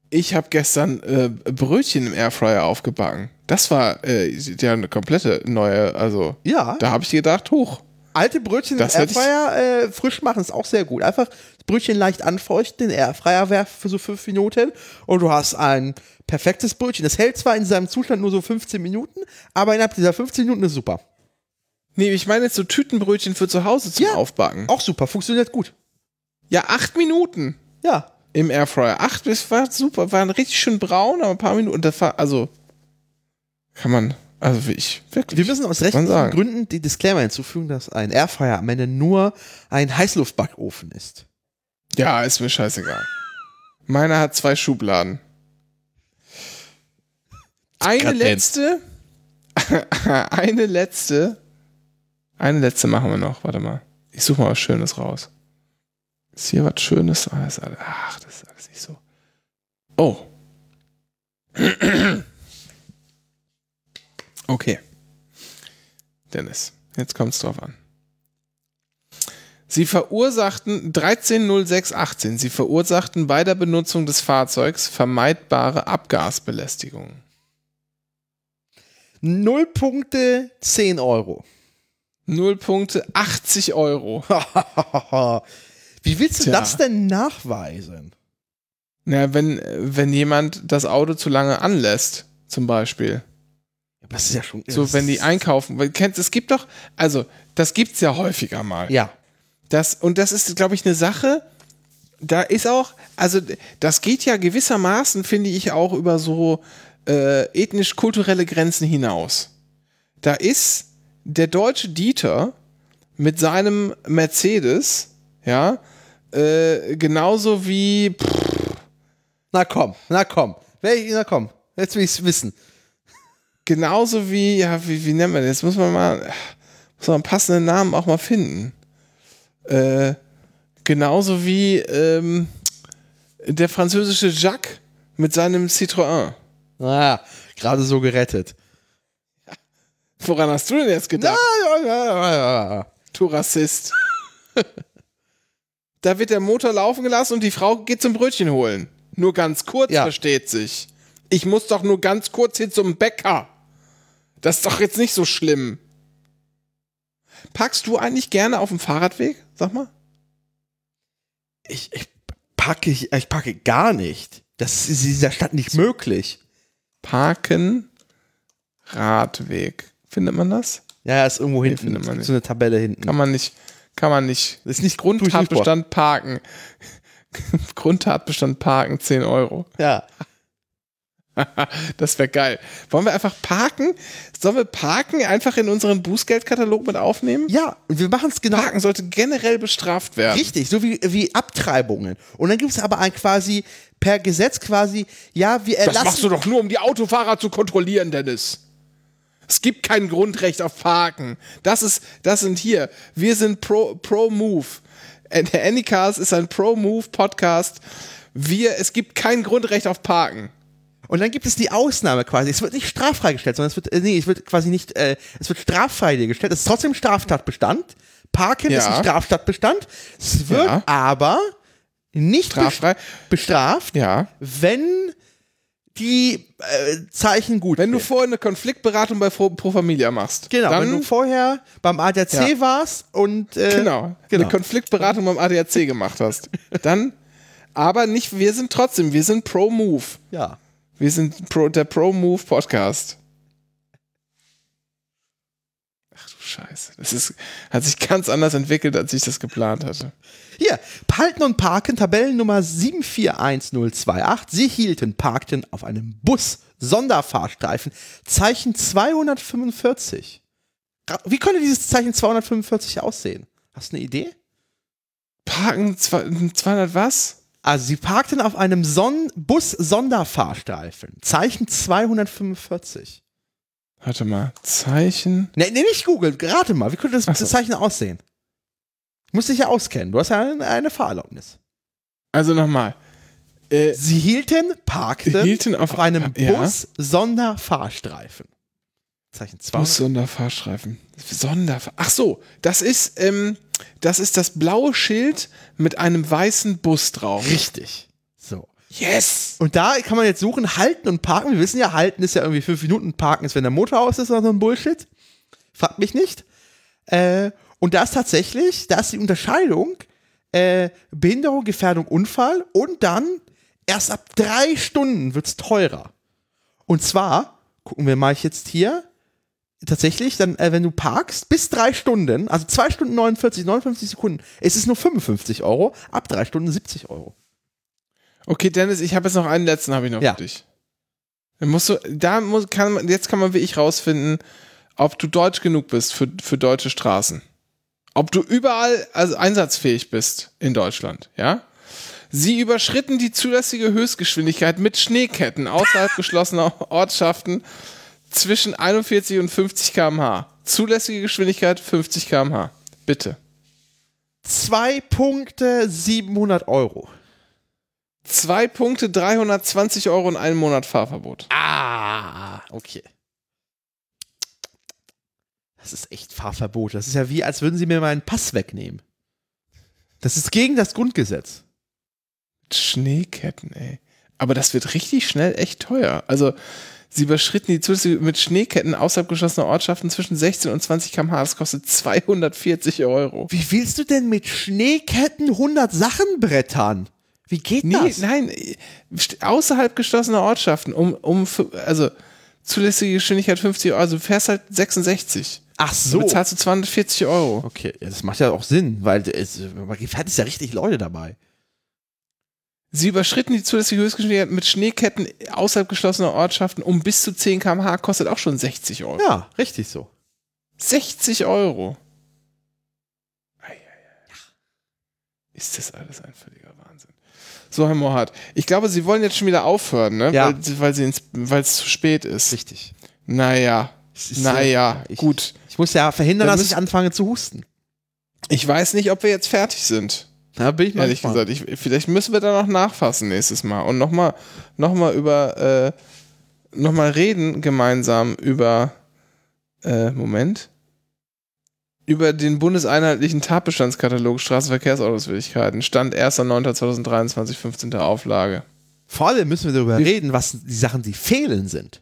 Ich habe gestern äh, Brötchen im Airfryer aufgebacken. Das war äh, ja eine komplette neue, also Ja, da habe ich gedacht, hoch. alte Brötchen Das im Airfryer äh, frisch machen ist auch sehr gut. Einfach das Brötchen leicht anfeuchten, den Airfryer werfen für so fünf Minuten und du hast ein perfektes Brötchen. Das hält zwar in seinem Zustand nur so 15 Minuten, aber innerhalb dieser 15 Minuten ist super. Nee, ich meine jetzt so Tütenbrötchen für zu Hause zum Ja. Aufbacken. Auch super, funktioniert gut. Ja, acht Minuten Ja. im Airfryer. Acht, das war super, waren richtig schön braun, aber ein paar Minuten. Das war, also, kann man, also ich, wirklich. Wir müssen aus rechtlichen. Gründen die Disclaimer hinzufügen, dass ein Airfryer am Ende nur ein Heißluftbackofen ist. Ja, ist mir scheißegal. Meiner hat zwei Schubladen. Eine Grad letzte, eine letzte, eine letzte machen wir noch. Warte mal. Ich suche mal was Schönes raus. Ist hier was Schönes? Ah, ach, das ist alles nicht so. Oh. Okay. Dennis, jetzt kommt's drauf an. Sie verursachten 130618. Sie verursachten bei der Benutzung des Fahrzeugs vermeidbare Abgasbelästigung. Null Punkte, 10 Euro. Null Punkte, 80 Euro. Wie willst du Tja. das denn nachweisen? Na, wenn, wenn jemand das Auto zu lange anlässt, zum Beispiel. Das ist ja schon. So, wenn die einkaufen. Kennst, es gibt doch, also, das gibt's ja häufiger mal. Ja. Das, und das ist, glaube ich, eine Sache, da ist auch, also das geht ja gewissermaßen, finde ich, auch über so äh, ethnisch-kulturelle Grenzen hinaus. Da ist der deutsche Dieter mit seinem Mercedes, ja, äh, genauso wie, pff, Na komm, na komm. Na komm. Jetzt will ich's wissen. genauso wie, ja, wie, wie nennt man das? Muss man mal, muss man einen passenden Namen auch mal finden. Äh, genauso wie ähm, der französische Jacques mit seinem Citroën. Ah, gerade so gerettet. Woran hast du denn jetzt gedacht, Ja, ja, ja, ja. du Rassist? da wird der Motor laufen gelassen und die Frau geht zum Brötchen holen. Nur ganz kurz, Ja. versteht sich. Ich muss doch nur ganz kurz hier zum Bäcker. Das ist doch jetzt nicht so schlimm. Parkst du eigentlich gerne auf dem Fahrradweg? Sag mal. Ich, ich packe ich, ich packe gar nicht. Das ist in dieser Stadt nicht möglich. Parken, Radweg. Findet man das? Ja, ist irgendwo hinten. findet man so eine Tabelle hinten. Kann man nicht, kann man nicht. Das ist nicht Grundtatbestand parken. Grundtatbestand parken, 10 Euro. Ja. Das wäre geil. Wollen wir einfach parken? Sollen wir parken einfach in unseren Bußgeldkatalog mit aufnehmen? Ja, wir machen es genau Parken sollte generell bestraft werden. richtig, so wie, wie Abtreibungen. Und dann gibt es aber ein quasi per Gesetz quasi, ja, wir Das erlassen. machst du doch nur, um die Autofahrer zu kontrollieren, Dennis. Es gibt kein Grundrecht auf Parken. Das ist, das sind hier. Wir sind Pro, Pro Move. Äh, Der Anycast ist ein Pro Move Podcast. Wir, es gibt kein Grundrecht auf Parken. Und dann gibt es die Ausnahme quasi. Es wird nicht straffrei gestellt, sondern es wird, äh, nee, es wird quasi nicht, äh, es wird straffrei gestellt. Es ist trotzdem Straftatbestand. Parken ist Ja. ein Straftatbestand. Es wird Ja. aber nicht bestraft, Ja. wenn die äh, Zeichen gut Wenn du vorher eine Konfliktberatung bei Pro, Pro Familia machst. Genau, dann, wenn du vorher beim ADAC Ja. warst und äh, genau, genau. eine Konfliktberatung beim ADAC gemacht hast. Dann, aber nicht, wir sind trotzdem, wir sind Pro Move. ja. Wir sind Pro, der Pro Move Podcast. Scheiße. Das ist, hat sich ganz anders entwickelt, als ich das geplant hatte. Hier, Halten und Parken, Tabellennummer 741028. Sie hielten, parkten auf einem Bus, Sonderfahrstreifen, Zeichen 245. Ra- Wie könnte dieses Zeichen 245 aussehen? Hast du eine Idee? Parken zwei- 200 was? Also, sie parkten auf einem Son Bus-Sonderfahrstreifen, Zeichen 245. Warte mal. Zeichen. Ne, nee, nicht Google, rate mal, wie könnte das, so. das Zeichen aussehen? Muss dich ja auskennen, du hast ja eine, eine Fahrerlaubnis. Also nochmal. Äh, Sie hielten, parkten, Hielten auf- auf einem ja. Bus-Sonderfahrstreifen. Zeichen 2. Bus Sonderfahrstreifen. Sonderfahr. Ach so, das ist, ähm, das ist das blaue Schild mit einem weißen Bus drauf. Richtig. Yes! Und da kann man jetzt suchen, halten und parken. Wir wissen ja, halten ist ja irgendwie fünf Minuten, parken ist, wenn der Motor aus ist oder so ein Bullshit. Fragt mich nicht. Äh, und da ist tatsächlich, da ist die Unterscheidung, äh, Behinderung, Gefährdung, Unfall und dann erst ab drei Stunden wird's teurer. Und zwar, gucken wir mal jetzt hier, tatsächlich, dann, äh, wenn du parkst, bis drei Stunden, also zwei Stunden 49, 59 Sekunden, es ist nur 55 Euro, ab drei Stunden 70 Euro. Okay, Dennis, ich habe jetzt noch einen letzten, habe ich noch Ja. für dich. Dann musst du, da muss, kann man, jetzt kann man wie ich rausfinden, ob du deutsch genug bist für, für deutsche Straßen. Ob du überall also einsatzfähig bist in Deutschland, ja? Sie überschritten die zulässige Höchstgeschwindigkeit mit Schneeketten außerhalb geschlossener Ortschaften zwischen 41 und 50 km/h. Zulässige Geschwindigkeit 50 km/h. Bitte. Zwei Punkte 700 Euro. Zwei Punkte, 320 Euro und einen Monat Fahrverbot. Ah, okay. Das ist echt Fahrverbot. Das ist ja wie, als würden sie mir meinen Pass wegnehmen. Das ist gegen das Grundgesetz. Schneeketten, ey. Aber das wird richtig schnell echt teuer. Also, sie überschritten die zusätzliche mit Schneeketten außerhalb geschlossener Ortschaften zwischen 16 und 20 km/h. Das kostet 240 Euro. Wie willst du denn mit Schneeketten 100 Sachen brettern? Wie geht Nee, das? nein, außerhalb geschlossener Ortschaften, um, um, also, zulässige Geschwindigkeit 50 Euro, also du fährst halt 66. Ach So. so. bezahlst du 240 Euro. Okay, ja, das macht ja auch Sinn, weil es, man gefährdet ja richtig Leute dabei. Sie überschritten die zulässige Höchstgeschwindigkeit mit Schneeketten außerhalb geschlossener Ortschaften um bis zu 10 km/h, kostet auch schon 60 Euro. Ja, richtig so. 60 Euro. Ist das alles ein völliger. So, Herr Mohat, ich glaube, Sie wollen jetzt schon wieder aufhören, ne? Ja. Weil, es zu spät ist. Richtig. Naja, naja, ich- gut. Ich muss ja verhindern, Dann dass ich anfange zu husten. Ich weiß nicht, ob wir jetzt fertig sind. Da bin ich mal Ehrlich gespannt. gesagt, ich, vielleicht müssen wir da noch nachfassen nächstes Mal und nochmal noch mal über, äh, nochmal reden gemeinsam über, äh, Moment, über den bundeseinheitlichen Tatbestandskatalog Straßenverkehrsauswilligkeiten. Stand 1.9.2023, 15. Auflage. Vor allem müssen wir darüber reden, was die Sachen, die fehlen, sind.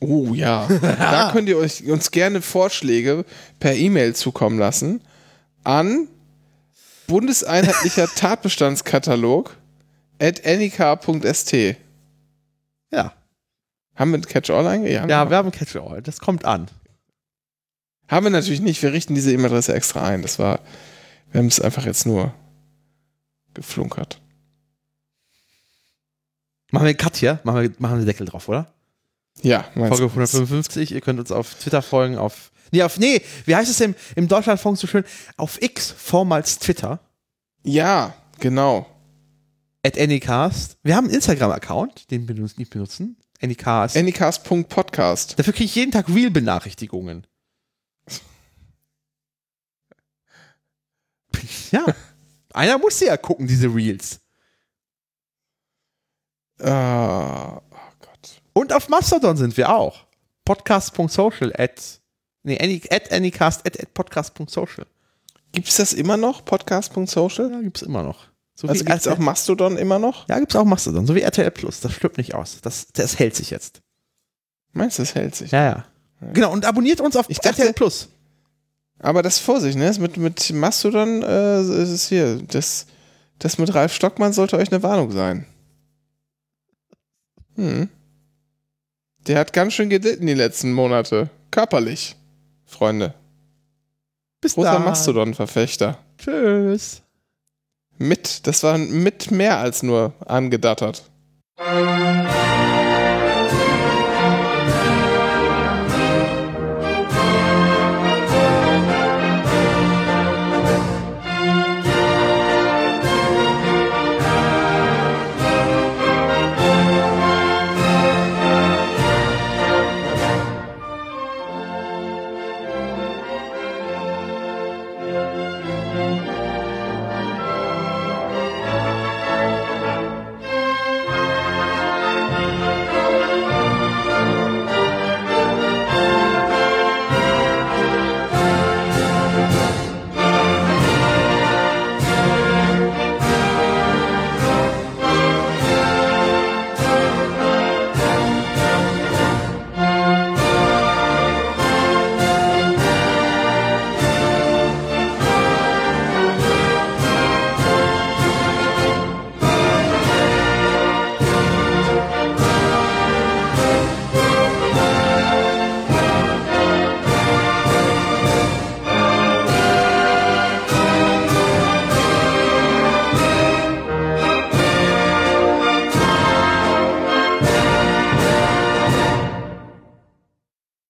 Oh ja. da könnt ihr euch uns gerne Vorschläge per E-Mail zukommen lassen an bundeseinheitlicher Tatbestandskatalog at anycar.st. Ja. Haben wir ein Catch-all eingegangen? Ja, wir haben Catch-all. Das kommt an. Haben wir natürlich nicht. Wir richten diese E-Mail-Adresse extra ein. Das war, wir haben es einfach jetzt nur geflunkert. Machen wir einen Cut hier? Machen wir, machen wir den Deckel drauf, oder? Ja, meinst Folge du? 155. Ihr könnt uns auf Twitter folgen, auf. Nee, auf. Nee, wie heißt es im, im Deutschlandfunk so schön? Auf X, vormals Twitter. Ja, genau. At Anycast. Wir haben einen Instagram-Account, den wir nicht benutzen. Anycast. Anycast.podcast. Dafür kriege ich jeden Tag Real-Benachrichtigungen. Ja. Einer muss sie ja gucken, diese Reels. Ah, oh Gott. Und auf Mastodon sind wir auch. Podcast.social at. Nee, any, at anycast at, at podcast.social. Gibt es das immer noch? Podcast.social? Ja, gibt's immer noch. So Also wie gibt es auch RTL Mastodon immer noch? Ja, gibt's auch Mastodon, so wie RTL Plus. Das stirbt nicht aus. Das, das hält sich jetzt. Meinst du, das hält sich? Ja, ja. Genau, und abonniert uns auf Ich dachte- RTL Plus. Aber das Vorsicht, ne? Das Mit, mit Mastodon äh, ist es hier. Das, das mit Ralf Stockmann sollte euch eine Warnung sein. Hm. Der hat ganz schön gelitten die letzten Monate. Körperlich. Freunde. Bis Großer. Mastodon-Verfechter. Tschüss. Mit. Das war mit mehr als nur angedattert.